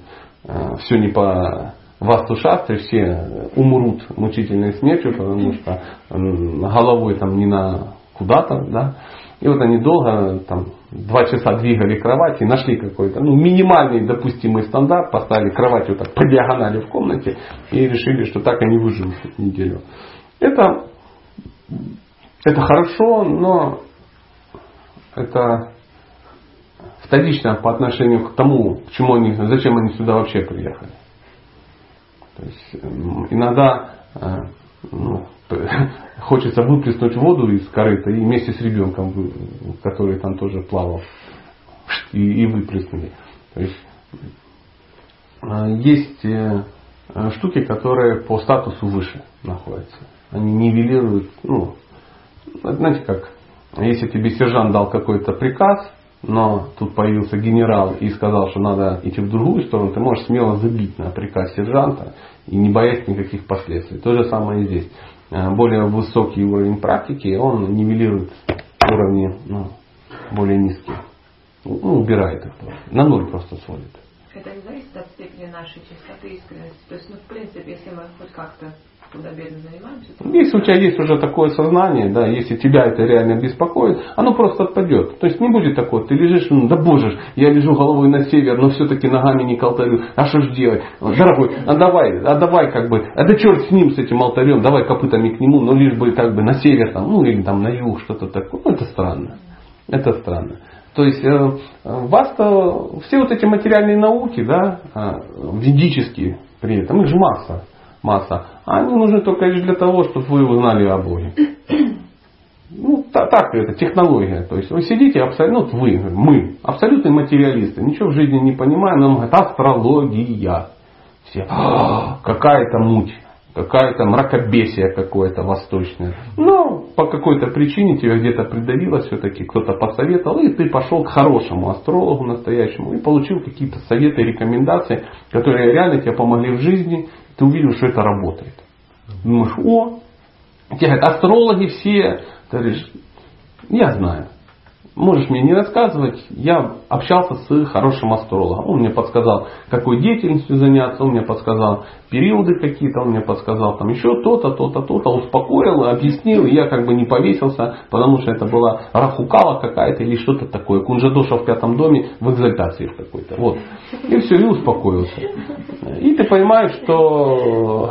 все не по Васту Шастре, все умрут мучительной смертью, потому что головой там не на куда-то, да. И вот они долго, там, два часа двигали кровать и нашли какой-то, ну, минимальный допустимый стандарт, поставили кровать вот так по диагонали в комнате и решили, что так они выживут эту неделю. Это, это хорошо, но это вторично по отношению к тому, к чему они, зачем они сюда вообще приехали. То есть иногда э, ну, [LAUGHS] хочется выплеснуть воду из корыта и вместе с ребенком, который там тоже плавал, и, и выплеснули. То есть а, есть э, штуки, которые по статусу выше находятся. Они нивелируют, ну, знаете как, если тебе сержант дал какой-то приказ, но тут появился генерал и сказал, что надо идти в другую сторону, ты можешь смело забить на приказ сержанта и не боясь никаких последствий. То же самое и здесь. Э, более высокий уровень практики, он нивелирует уровни ну, более низкие. Ну, убирает их просто. На ноль просто сводит. Это не зависит от степени нашей чистоты и искренности. То есть, ну, в принципе, если мы хоть как-то худобедно занимаемся. Если у тебя есть уже такое сознание, да, если тебя это реально беспокоит, оно просто отпадет. То есть не будет такого, ты лежишь, ну, да боже я лежу головой на север, но все-таки ногами не к. А что ж делать? Дорогой, а давай, а давай как бы, а да черт с ним, с этим алтарем, давай копытами к нему, но лишь бы как бы на север там, ну или там на юг, что-то такое. Ну это странно. Это странно. То есть э, вас-то все вот эти материальные науки, да, э, ведические при этом, их же масса, масса. Они нужны только лишь для того, чтобы вы узнали о Боге. [COUGHS] Ну, так, так это технология. То есть вы сидите абсолютно, ну, вы, мы, абсолютные материалисты, ничего в жизни не понимаем, нам говорят, астрология. Все, «А, какая-то муть какая-то мракобесие какое-то восточное. Но по какой-то причине тебя где-то придавило все-таки, кто-то посоветовал, и ты пошел к хорошему астрологу настоящему и получил какие-то советы рекомендации, которые реально тебе помогли в жизни, ты увидел, что это работает. Думаешь, о, тебе говорят, астрологи все, ты говоришь, я знаю можешь мне не рассказывать, я общался с хорошим астрологом. Он мне подсказал, какой деятельностью заняться, он мне подсказал периоды какие-то, он мне подсказал там еще то-то, то-то, то-то, успокоил, объяснил, и я как бы не повесился, потому что это была рахукала какая-то или что-то такое. Кунжадоша в пятом доме в экзальтации в какой-то. Вот. И все, и успокоился. И ты понимаешь, что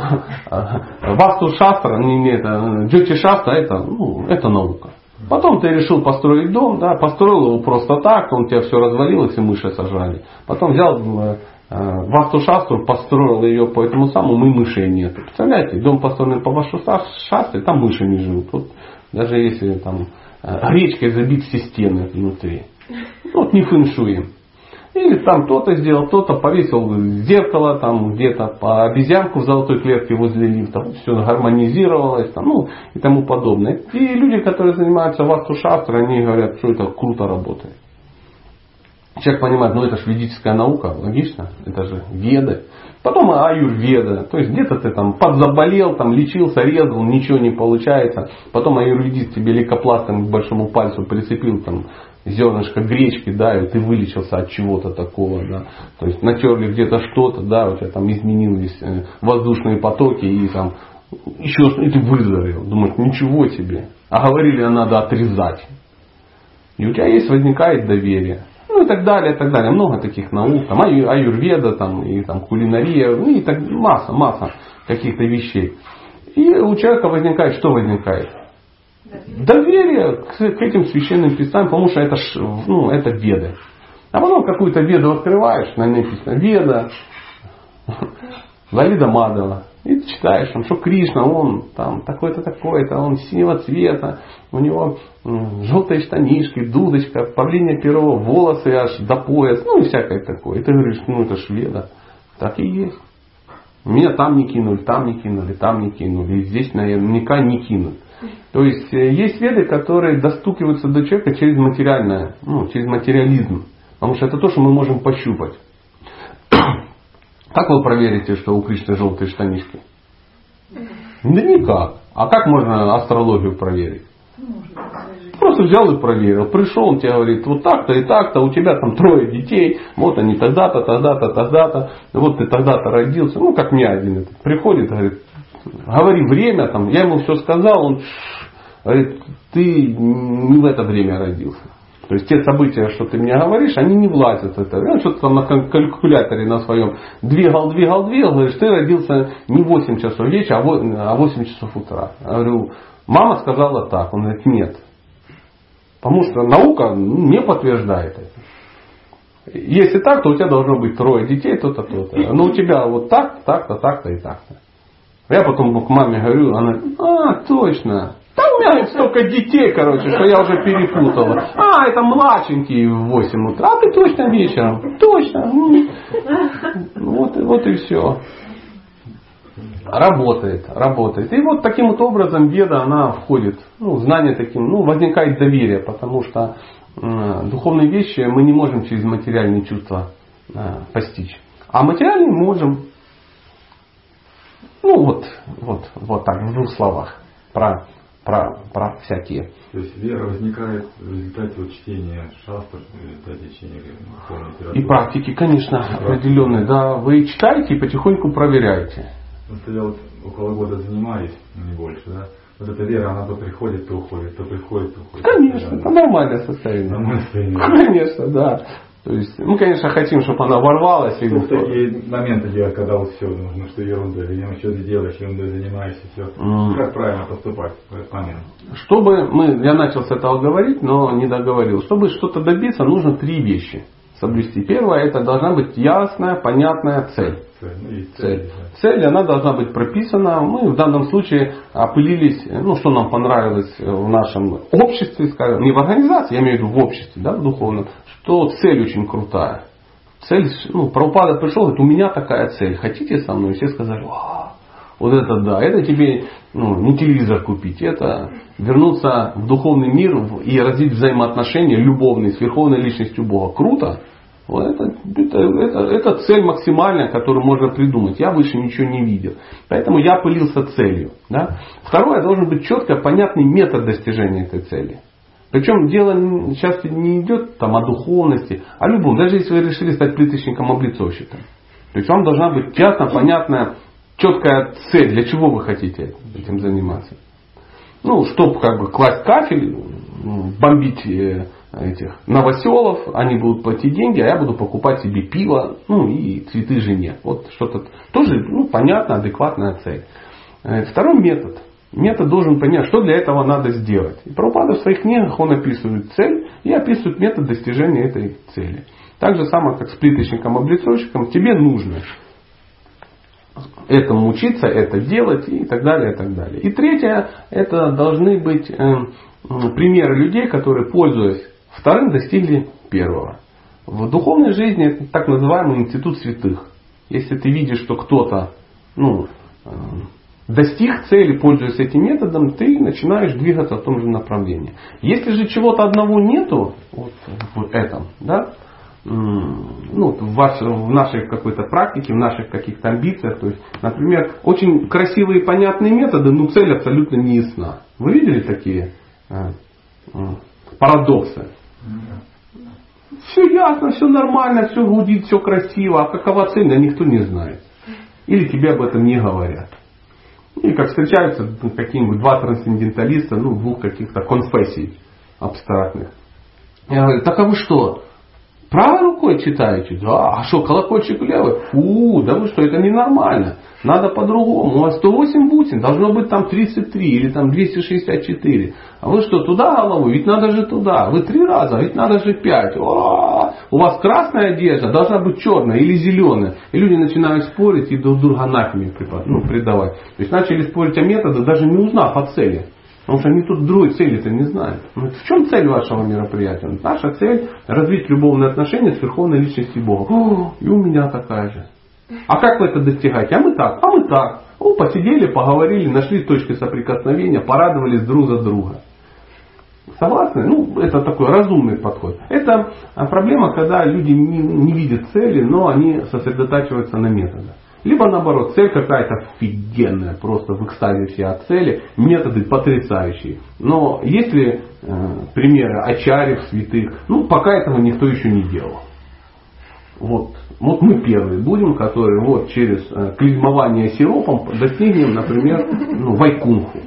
васту шастра, не, не это, джоти шастра, это, ну, это наука. Потом ты решил построить дом, да, построил его просто так, он тебя все развалилось и мыши сожрали. Потом взял э, Васту Шастру, построил ее по этому самому, и мышей нет. Представляете, дом построен по Васту Шастре, там мыши не живут. Вот, даже если там э, гречкой забить все стены внутри. Вот не фэншуем. Или там кто-то сделал, кто-то повесил зеркало там где-то по обезьянку в золотой клетке возле лифта. Все гармонизировалось там, ну и тому подобное. И люди, которые занимаются васту шастрой, они говорят, что это круто работает. Человек понимает, ну это же ведическая наука, логично, это же веды. Потом аюрведа, то есть где-то ты там подзаболел, там лечился, резал, ничего не получается. Потом аюрведист тебе лейкопластом к большому пальцу прицепил там зернышко гречки, да, и ты вылечился от чего-то такого, да. То есть натерли где-то что-то, да, у тебя там изменились э, воздушные потоки и там еще и ты выздоровел. Думаешь, ничего себе. А говорили, надо отрезать. И у тебя есть, возникает доверие. Ну и так далее, и так далее. Много таких наук. Там аюрведа, там, и там кулинария, ну и так масса, масса каких-то вещей. И у человека возникает, что возникает? Доверие к, к этим священным писаниям, потому что это, ну, это веды. А потом какую-то веду открываешь, на ней написано Веда, Лалида Мадова. И ты читаешь, там, что Кришна, он там такой-то, такой-то, он синего цвета, у него желтые штанишки, дудочка, павлине перо, волосы аж до пояс, ну и всякое такое. И ты говоришь, ну это ж веда. Так и есть. Меня там не кинули, там не кинули, там не кинули. И здесь наверняка не кинут. То есть э, есть веды, которые достукиваются до человека через материальное, ну, через материализм. Потому что это то, что мы можем пощупать. Как вы проверите, что у Кришны желтые штанишки? Да никак. А как можно астрологию проверить? Просто взял и проверил. Пришел, он тебе говорит, вот так-то и так-то, у тебя там трое детей, вот они тогда-то, тогда-то, тогда-то, вот ты тогда-то родился. Ну, как мне один этот приходит, говорит, говори время, там, я ему все сказал, он говорит, ты не в это время родился. То есть те события, что ты мне говоришь, они не влазят в это. Он что-то там на калькуляторе на своем двигал, двигал, двигал, говоришь, ты родился не в 8 часов вечера, а в 8 а часов утра. Я говорю, мама сказала так. Он говорит, нет. Потому что наука не подтверждает это. Если так, то у тебя должно быть трое детей, то-то, то-то. Но у тебя вот так, так-то, так-то и так-то. Я потом к маме говорю, она, а, точно, да у меня столько детей, короче, что я уже перепутала. А, это младшенький в 8 утра. А ты точно вечером? Точно. Вот, вот и все. Работает, работает. И вот таким вот образом веда, она входит, ну, знание таким, ну, возникает доверие, потому что э, духовные вещи мы не можем через материальные чувства э, постичь. А материальные можем. Ну вот, вот, вот так, в двух словах. Про, про, про всякие. То есть вера возникает в результате вот чтения шастр, в результате чтения литературы. И практики, конечно, определенные. Да, вы читаете и потихоньку проверяете. Просто я вот около года занимаюсь, ну не больше, да. Вот эта вера, она то приходит, то уходит, то приходит, то уходит. Конечно, это нормальное состояние. Нормальное состояние. Конечно, да. То есть мы, конечно, хотим, чтобы она ворвалась. И... Что такие моменты делать, когда вот все, нужно, что ерунда, или что ты делаешь, ерундой занимаешься, все. М. Как правильно поступать в этот момент? Чтобы мы, я начал с этого говорить, но не договорил. Чтобы что-то добиться, нужно три вещи соблюсти. Первое, это должна быть ясная, понятная цель. Цель. Цель. Цель, она должна быть прописана. Мы в данном случае опылились, ну, что нам понравилось в нашем обществе, скажем, не в организации, я имею в виду в обществе, да, в духовном, что цель очень крутая. Цель, ну, Прабхупада пришел, говорит, у меня такая цель, хотите со мной? И все сказали, «Ва, вот это да, это тебе ну, не телевизор купить, это вернуться в духовный мир и развить взаимоотношения любовные с верховной личностью Бога. Круто? Вот это, это, это, это цель максимальная, которую можно придумать. Я выше ничего не видел. Поэтому я пылился целью. Да? Второе, должен быть четко понятный метод достижения этой цели. Причем дело сейчас не идет там, о духовности, о любом. Даже если вы решили стать плиточником-облицовщиком. То есть вам должна быть ясно, понятная, четкая цель, для чего вы хотите этим заниматься. Ну, чтобы как бы класть кафель, м, бомбить э, этих новоселов, они будут платить деньги, а я буду покупать себе пиво, ну и цветы жене. Вот что-то тоже, ну, понятно, адекватная цель. Э, Второй метод. Метод должен понять, что для этого надо сделать. И Прабхупада в своих книгах он описывает цель и описывает метод достижения этой цели. Так же самое, как с плиточником-облицовщиком, тебе нужно этому учиться, это делать и так далее, и так далее. И третье, это должны быть э, м, примеры людей, которые, пользуясь вторым, достигли первого. В духовной жизни это так называемый институт святых. Если ты видишь, что кто-то ну, э, достиг цели, пользуясь этим методом, ты начинаешь двигаться в том же направлении. Если же чего-то одного нету, вот в этом, да, ну, в, ваш- в нашей какой-то практике, в наших каких-то амбициях. То есть, например, очень красивые и понятные методы, но цель абсолютно не ясна. Вы видели такие э, парадоксы? Все ясно, все нормально, все гудит, все красиво, а какова цель, да никто не знает. Или тебе об этом не говорят. И как встречаются ну, какие-нибудь два трансценденталиста, ну, двух каких-то конфессий абстрактных. Я говорю, так а вы что, правой рукой читаете? Да, а что, колокольчик левый? Фу, да вы что, это ненормально. Надо по-другому. У вас 108 бусин, должно быть там 33 или там 264. А вы что, туда головой? Ведь надо же туда. Вы три раза, ведь надо же пять. О, у вас красная одежда, должна быть черная или зеленая. И люди начинают спорить и друг друга препод- ну, предавать. То есть начали спорить о методах, даже не узнав о цели. Потому что они тут другой цели-то не знают. Ну, В чем цель вашего мероприятия? Наша цель развить любовные отношения с Верховной Личностью Бога. О, и у меня такая же. А как вы это достигаете? А мы так, а мы так. О, посидели, поговорили, нашли точки соприкосновения, порадовались друг за друга. Согласны? Ну, это такой разумный подход. Это а, проблема, когда люди не, не видят цели, но они сосредотачиваются на методах. Либо наоборот, цель какая-то офигенная, просто в экстазе все от цели, методы потрясающие. Но есть ли э, примеры ачарьев, святых? Ну, пока этого никто еще не делал. Вот, вот мы первые будем, которые вот через э, клизмование сиропом достигнем, например, ну, вайкунху.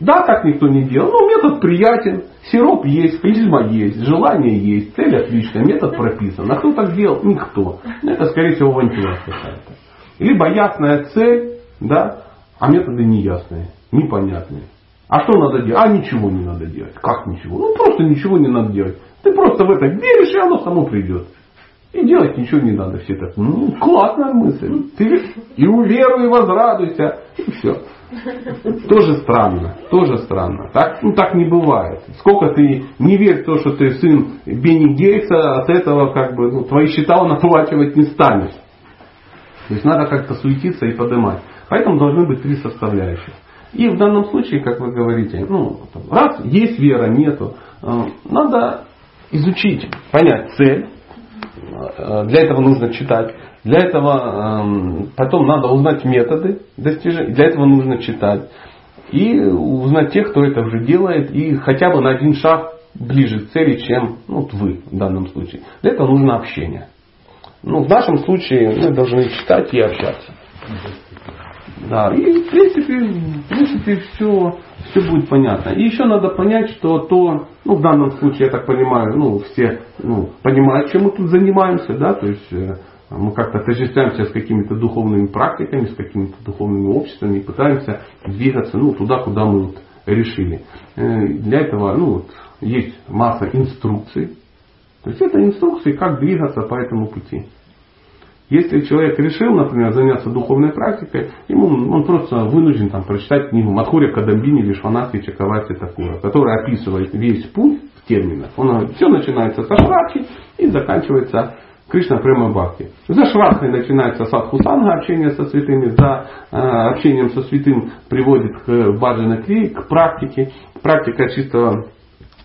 Да, так никто не делал. Ну, метод приятен. Сироп есть, клизма есть, желание есть, цель отличная, метод прописан. А кто так делал? Никто. Это, скорее всего, авантюра какая-то. Либо ясная цель, да, а методы неясные, непонятные. А что надо делать? А ничего не надо делать. Как ничего? Ну просто ничего не надо делать. Ты просто в это веришь, и оно само придет. И делать ничего не надо. Все так, ну, классная мысль. Ты и уверуй, и возрадуйся. И все. Тоже странно, тоже странно. Так, ну, так не бывает. Сколько ты не верь в то, что ты сын Бенни Гейтса, от этого как бы ну, твои счета он оплачивать не станет. То есть надо как-то суетиться и поднимать. Поэтому должны быть три составляющих. И в данном случае, как вы говорите, ну, раз есть вера, нету, э, надо изучить, понять цель. Э, для этого нужно читать. Для этого эм, потом надо узнать методы достижения. Для этого нужно читать. И узнать тех, кто это уже делает. И хотя бы на один шаг ближе к цели, чем ну, вот вы в данном случае. Для этого нужно общение. Ну, в нашем случае мы должны читать и общаться. Да, и в принципе, в принципе все, все будет понятно. И еще надо понять, что то, ну в данном случае, я так понимаю, ну все ну, понимают, чем мы тут занимаемся, да, то есть э, мы как-то отождествляемся с какими-то духовными практиками, с какими-то духовными обществами и пытаемся двигаться ну, туда, куда мы вот решили. Э, для этого ну, вот, есть масса инструкций. То есть это инструкции, как двигаться по этому пути. Если человек решил, например, заняться духовной практикой, ему он просто вынужден там, прочитать книгу Мадхуря Кадамбини Вишванатхи Чакавати Такура, которая описывает весь путь в терминах. Он, все начинается со шрахи и заканчивается Кришна Према Бхакти. За швархой начинается садхусанга, общение со святыми, за э, общением со святым приводит к баджана кри, к практике. Практика чистого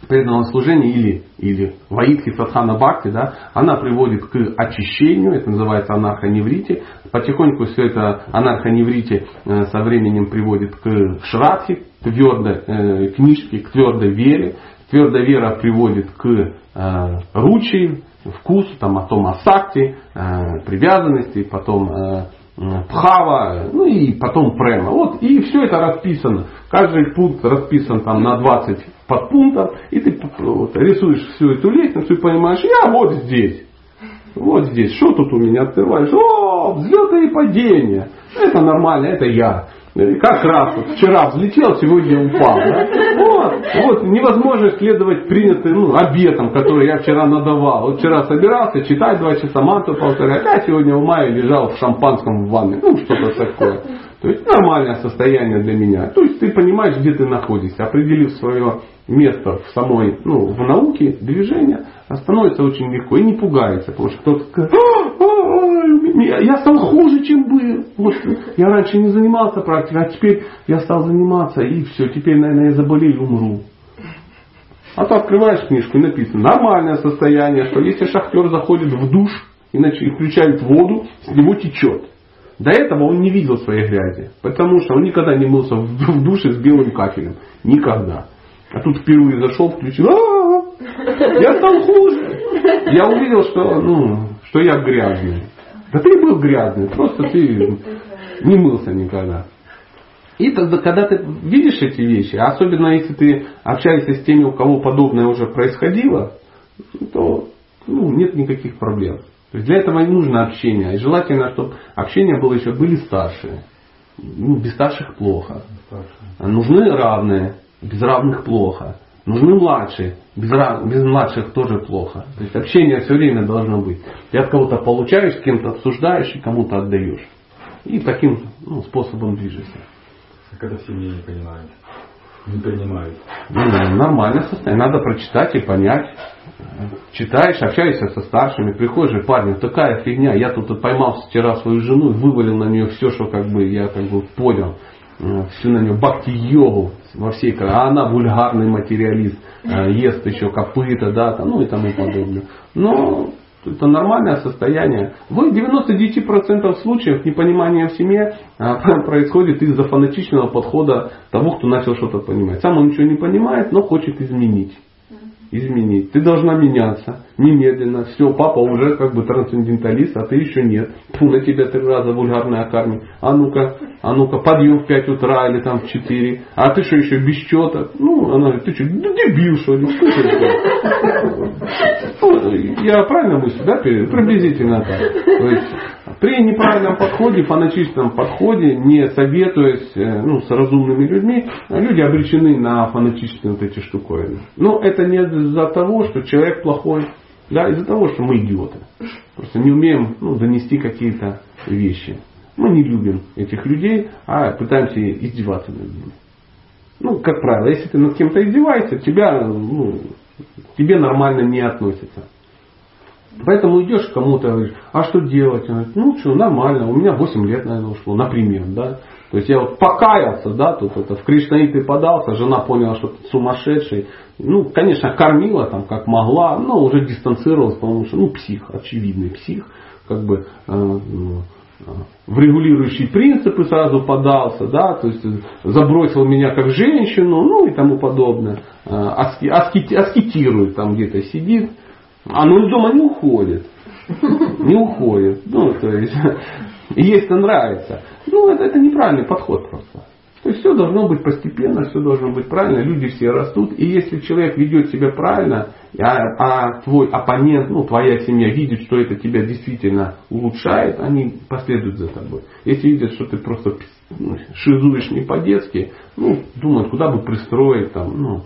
преданного служения или, или ваидхи садхана бхакти, да, она приводит к очищению, это называется анархоневрите. Потихоньку все это анархоневрите э, со временем приводит к шрадхи, к твердой э, книжке, к твердой вере. Твердая вера приводит к э, ручи, вкусу, там, о том асакти, э, привязанности, потом э, пхава, ну и потом према. Вот, и все это расписано. Каждый пункт расписан там на 20 подпунктов, и ты вот, рисуешь всю эту лестницу и понимаешь, я вот здесь. Вот здесь, что тут у меня открываешь? О, взлеты и падения. Это нормально, это я. Как раз вот вчера взлетел, сегодня упал. Да? Вот, вот невозможно следовать принятым ну, обетам, которые я вчера надавал. Вот вчера собирался читать два часа манту повторять, а сегодня в мае лежал в шампанском в ванне. Ну, что-то такое. То есть нормальное состояние для меня. То есть ты понимаешь, где ты находишься, определив свое место в самой, ну, в науке, движения, становится очень легко и не пугается, потому что кто-то скажет, «А, а, а, я стал хуже, чем был. Вот, я раньше не занимался практикой, а теперь я стал заниматься, и все, теперь, наверное, я заболею и умру. А то открываешь книжку и написано нормальное состояние, что если шахтер заходит в душ и включает воду, с него течет. До этого он не видел своей грязи, потому что он никогда не мылся в душе с белым кафелем. Никогда. А тут впервые зашел, включил, «А, я стал хуже. Я увидел, что, ну, что я грязный. Да ты был грязный, просто ты не мылся никогда. И тогда, когда ты видишь эти вещи, особенно если ты общаешься с теми, у кого подобное уже происходило, то ну, нет никаких проблем. То есть для этого не нужно общение. И желательно, чтобы общение было еще были старшие. Ну, без старших плохо. Нужны равные, без равных плохо. Нужны младшие, без, без младших тоже плохо. То есть общение все время должно быть. Ты от кого-то получаешь, с кем-то обсуждаешь и кому-то отдаешь. И таким ну, способом движешься. А когда в семье не понимают, не принимают. Ну, нормальное состояние. Надо прочитать и понять читаешь, общаешься со старшими, приходишь, парни, такая фигня, я тут поймал вчера свою жену и вывалил на нее все, что как бы я как бы понял, всю на нее бхакти-йогу во всей, а она вульгарный материалист, э, ест еще копыта, да, там, ну и тому подобное. Но это нормальное состояние. В 99% случаев непонимание в семье э, [LAUGHS] происходит из-за фанатичного подхода того, кто начал что-то понимать. Сам он ничего не понимает, но хочет изменить изменить. Ты должна меняться немедленно. Все, папа уже как бы трансценденталист, а ты еще нет. Фу, на тебя три раза вульгарная карми. А ну-ка, а ну-ка, подъем в 5 утра или там в 4. А ты что еще без счета? Ну, она говорит, ты что, дебил что ли? [LAUGHS] Я правильно мыслю, да? Приблизительно так. То есть, при неправильном подходе, фанатичном подходе, не советуясь э, ну, с разумными людьми, люди обречены на фанатичные вот эти штуковины. Но это не из-за того, что человек плохой, да, из-за того, что мы идиоты. просто не умеем ну, донести какие-то вещи. Мы не любим этих людей, а пытаемся издеваться над ними. Ну, как правило, если ты над кем-то издеваешься, тебя, ну, тебе нормально не относятся. Поэтому идешь к кому-то, говоришь, а что делать? Он говорит, ну что, нормально, у меня 8 лет, наверное, ушло, например, да. То есть я вот покаялся, да, тут это, в Кришнаиты подался, жена поняла, что ты сумасшедший. Ну, конечно, кормила там как могла, но уже дистанцировалась, потому что, ну, псих, очевидный псих, как бы э, ну, в регулирующие принципы сразу подался, да, то есть забросил меня как женщину, ну и тому подобное. Э, аски, аски, аскетирует там где-то сидит, а ну из дома не уходит. Не уходит. Ну, то есть, ей-то нравится. Ну, это, это неправильный подход просто. То есть все должно быть постепенно, все должно быть правильно, люди все растут. И если человек ведет себя правильно, а, а твой оппонент, ну твоя семья видит, что это тебя действительно улучшает, они последуют за тобой. Если видят, что ты просто ну, шизуешь не по-детски, ну, думают, куда бы пристроить, там, ну,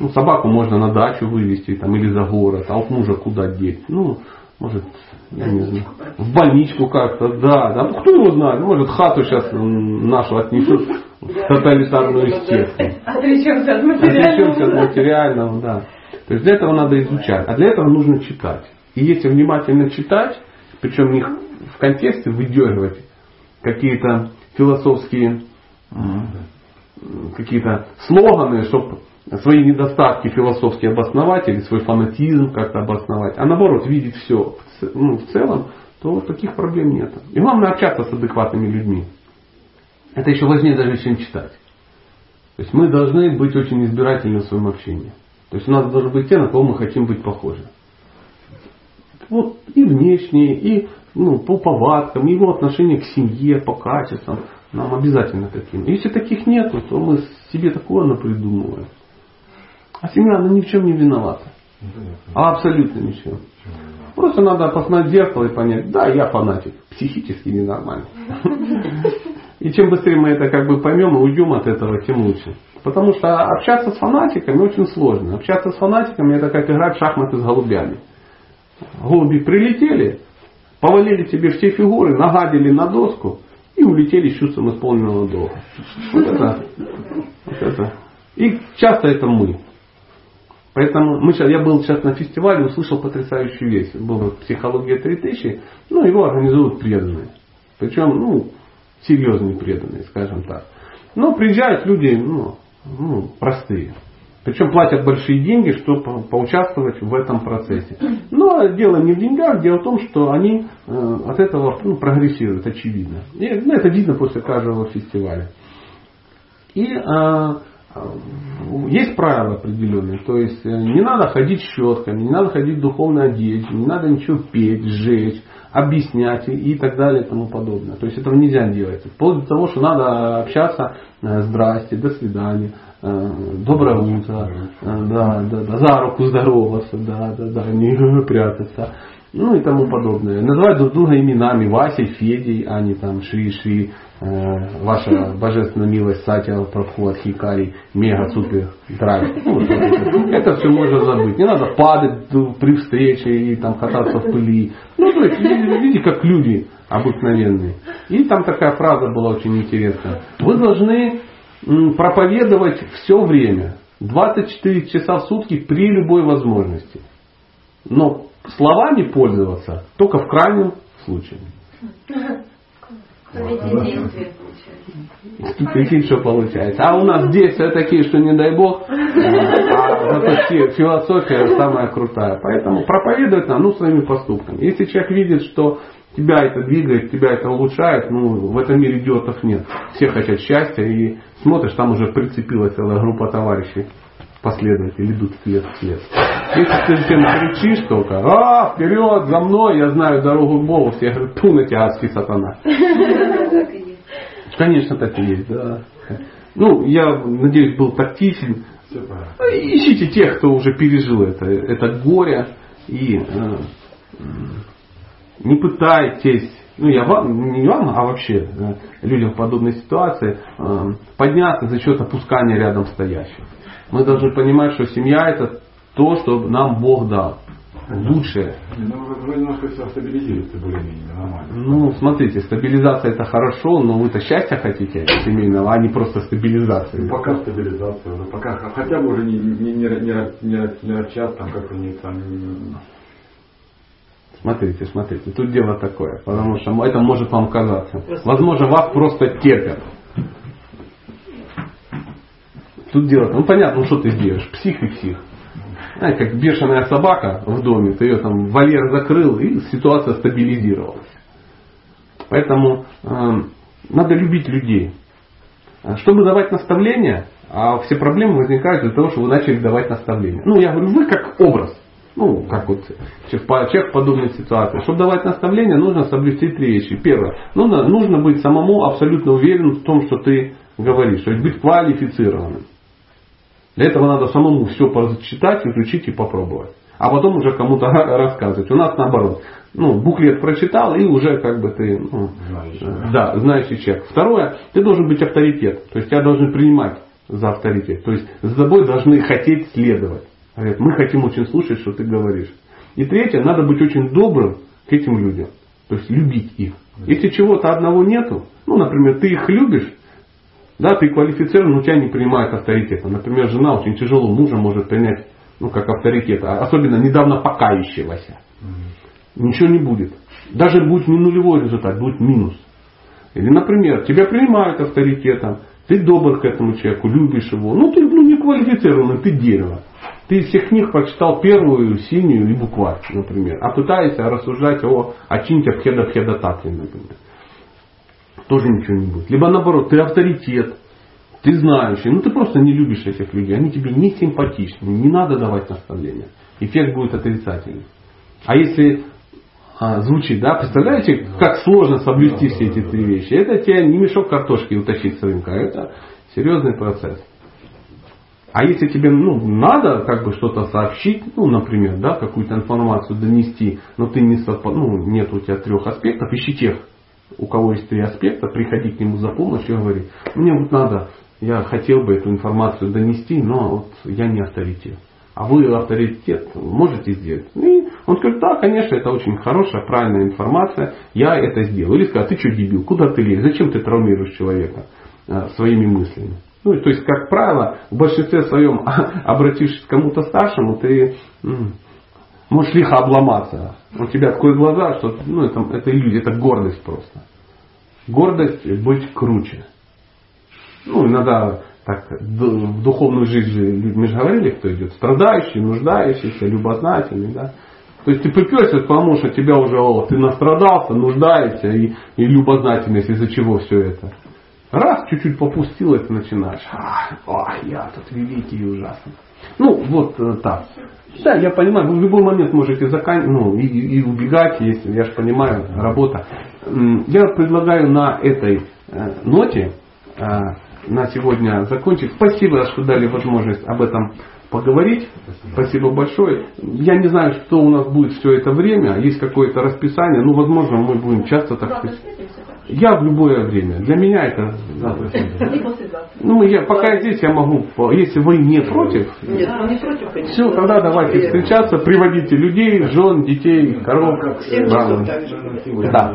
ну, собаку можно на дачу вывести там, или за город, а вот мужа куда деть. Ну, может, я не знаю, в больничку как-то, да, да, кто его знает, может хату сейчас нашу отнесут в тоталитарную секту. Отречемся от материального. Отречемся от материального, да. То есть для этого надо изучать, а для этого нужно читать. И если внимательно читать, причем не в контексте выдергивать какие-то философские какие-то слоганы, чтобы свои недостатки философские обосновать или свой фанатизм как-то обосновать, а наоборот видеть все ну, в целом, то таких проблем нет. И главное общаться с адекватными людьми. Это еще важнее даже, чем читать. То есть мы должны быть очень избирательны в своем общении. То есть у нас должны быть те, на кого мы хотим быть похожи. Вот и внешние, и ну, по повадкам, его отношение к семье, по качествам. Нам обязательно таким. Если таких нет, то мы себе такое напридумываем. А семья, она ни в чем не виновата. А абсолютно ни в чем. Просто надо посмотреть в зеркало и понять, да, я фанатик, психически ненормальный. [LAUGHS] И чем быстрее мы это как бы поймем и уйдем от этого, тем лучше. Потому что общаться с фанатиками очень сложно. Общаться с фанатиками это как играть в шахматы с голубями. Голуби прилетели, повалили тебе все фигуры, нагадили на доску и улетели с чувством исполненного долга. Вот это, вот это. И часто это мы. Поэтому мы сейчас, я был сейчас на фестивале, услышал потрясающую вещь. Была психология 3000, ну его организуют преданные. Причем, ну, серьезные преданные, скажем так. Но приезжают люди, ну, ну, простые. Причем платят большие деньги, чтобы поучаствовать в этом процессе. Но дело не в деньгах, дело в том, что они э, от этого ну, прогрессируют, очевидно. И, ну, это видно после каждого фестиваля. И э, есть правила определенные. То есть э, не надо ходить щетками, не надо ходить в духовной одежде, не надо ничего петь, сжечь, объяснять и, так далее и тому подобное. То есть этого нельзя делать. Вплоть до того, что надо общаться э, здрасте, до свидания, э, доброе утро, да, да, да, за руку здороваться, да, да, да, не [LAUGHS] прятаться ну и тому подобное. Называют друг друга именами Васей, Федей, а не там Ши-Ши, э, ваша [LAUGHS] божественная милость Сатя, Прабхуат, Хикари, Мега, Супер, Драйв. [LAUGHS] Ну, это все можно забыть. Не надо падать при встрече и там кататься в пыли. Ну, то есть, видите, как люди обыкновенные. И там такая фраза была очень интересная. Вы должны проповедовать все время. 24 часа в сутки при любой возможности. Но словами пользоваться только в крайнем случае. [LAUGHS] Прикинь, что получается. А у нас действия такие, что не дай бог, а зато философия самая крутая. Поэтому проповедовать нам, ну, своими поступками. Если человек видит, что тебя это двигает, тебя это улучшает, ну, в этом мире идиотов нет. Все хотят счастья, и смотришь, там уже прицепилась целая группа товарищей последователи идут след в след. Если ты всем кричишь только, а, вперед, за мной, я знаю дорогу к Богу, все говорят, ту на тебя, адский сатана. Конечно, так и есть, да. Ну, я надеюсь, был тактичен. Ищите тех, кто уже пережил это, это горе и э, не пытайтесь, ну я вам, не вам, а вообще э, людям в подобной ситуации э, подняться за счет опускания рядом стоящих. Мы должны понимать, что семья это то, что нам Бог дал. лучше. Не, Ну, вы, немножко все стабилизируете более-менее, нормально. Ну, смотрите, стабилизация это хорошо, но вы-то счастья хотите семейного, а не просто стабилизации. Ну, Пока стабилизация, уже, пока хотя бы уже не, не, не, не, не, не рычат, там как у них там. не- Смотрите, смотрите, тут дело такое, потому что это может вам казаться. Возможно, вас просто терпят. Тут дело, ну понятно, ну что ты сделаешь, псих и псих. Знаете, как бешеная собака в доме, ты ее там вольер закрыл, и ситуация стабилизировалась. Поэтому э, надо любить людей. А Чтобы давать наставления, а все проблемы возникают из-за того, что вы начали давать наставления. Ну, я говорю, вы как образ. Ну, как вот человек в подобной ситуации. Чтобы давать наставления, нужно соблюсти три вещи. Первое. Нужно, нужно быть самому абсолютно уверенным в том, что ты говоришь. То есть быть квалифицированным. Для этого надо самому все прочитать, изучить и попробовать. А потом уже кому-то [LAUGHS] рассказывать. У нас наоборот. Ну, буклет прочитал и уже как бы ты ну, Знающий, э, да, знающий человек. Второе, ты должен быть авторитет. То есть тебя должны принимать за авторитет. То есть за тобой должны хотеть следовать. Говорят, мы хотим очень слушать, что ты говоришь. И третье, надо быть очень добрым к этим людям. То есть любить их. Если чего-то одного нету, ну, например, ты их любишь, да, ты квалифицирован, но тебя не принимают авторитетом. Например, жена очень тяжело мужа может принять, ну, как авторитет, а особенно недавно покающегося. Ничего не будет. Даже будет не нулевой результат, будет минус. Или, например, тебя принимают авторитетом, ты добр к этому человеку, любишь его, ну ты ну, не квалифицированный, ты дерево. Ты из всех книг прочитал первую, синюю и букварь, например, а пытаешься рассуждать о Ачинте Пхеда Пхеда Татве, например. Тоже ничего не будет. Либо наоборот, ты авторитет, ты знающий, ну ты просто не любишь этих людей, они тебе не симпатичны, не надо давать наставления. Эффект будет отрицательный. А если а, звучит, да, представляете, как сложно соблюсти все эти три вещи. Это тебе не мешок картошки утащить с рынка, это серьезный процесс. А если тебе ну, надо как бы что-то сообщить, ну, например, да, какую-то информацию донести, но ты не совпад... ну, нет у тебя трех аспектов, ищи тех, у кого есть три аспекта, приходи к нему за помощью и говори, мне вот надо, я хотел бы эту информацию донести, но вот я не авторитет. А вы авторитет можете сделать? И он скажет, да, конечно, это очень хорошая, правильная информация, я это сделаю. Или скажет, ты что, дебил, куда ты лезешь, зачем ты травмируешь человека э, своими мыслями? Ну, то есть, как правило, в большинстве своем, [LAUGHS] обратившись к кому-то старшему, ты можешь лихо обломаться. У тебя такое глаза, что ну, это, это иллюзия, это гордость просто. Гордость быть круче. Ну, иногда так, в духовную жизнь же людьми же говорили, кто идет, страдающий, нуждающийся, любознательный, да. То есть ты приперся, потому что тебя уже, о, ты настрадался, нуждаешься и, и любознательность, из-за чего все это. Раз чуть-чуть попустил, это начинаешь. А, ах, я тут великий и ужасный. Ну, вот э, так. Да, я понимаю, вы в любой момент можете закан... ну, и, и убегать, если, я же понимаю, работа. Я предлагаю на этой э, ноте э, на сегодня закончить. Спасибо, что дали возможность об этом поговорить. Спасибо большое. Я не знаю, что у нас будет все это время. Есть какое-то расписание. Ну, возможно, мы будем часто так? Я в любое время. Для меня это... да. Ну, я, пока я здесь, я могу, по- если вы не против, Нет, мы не против, конечно. все, тогда давайте встречаться, приводите людей, жен, детей, коров. В семь Да. так же. Да.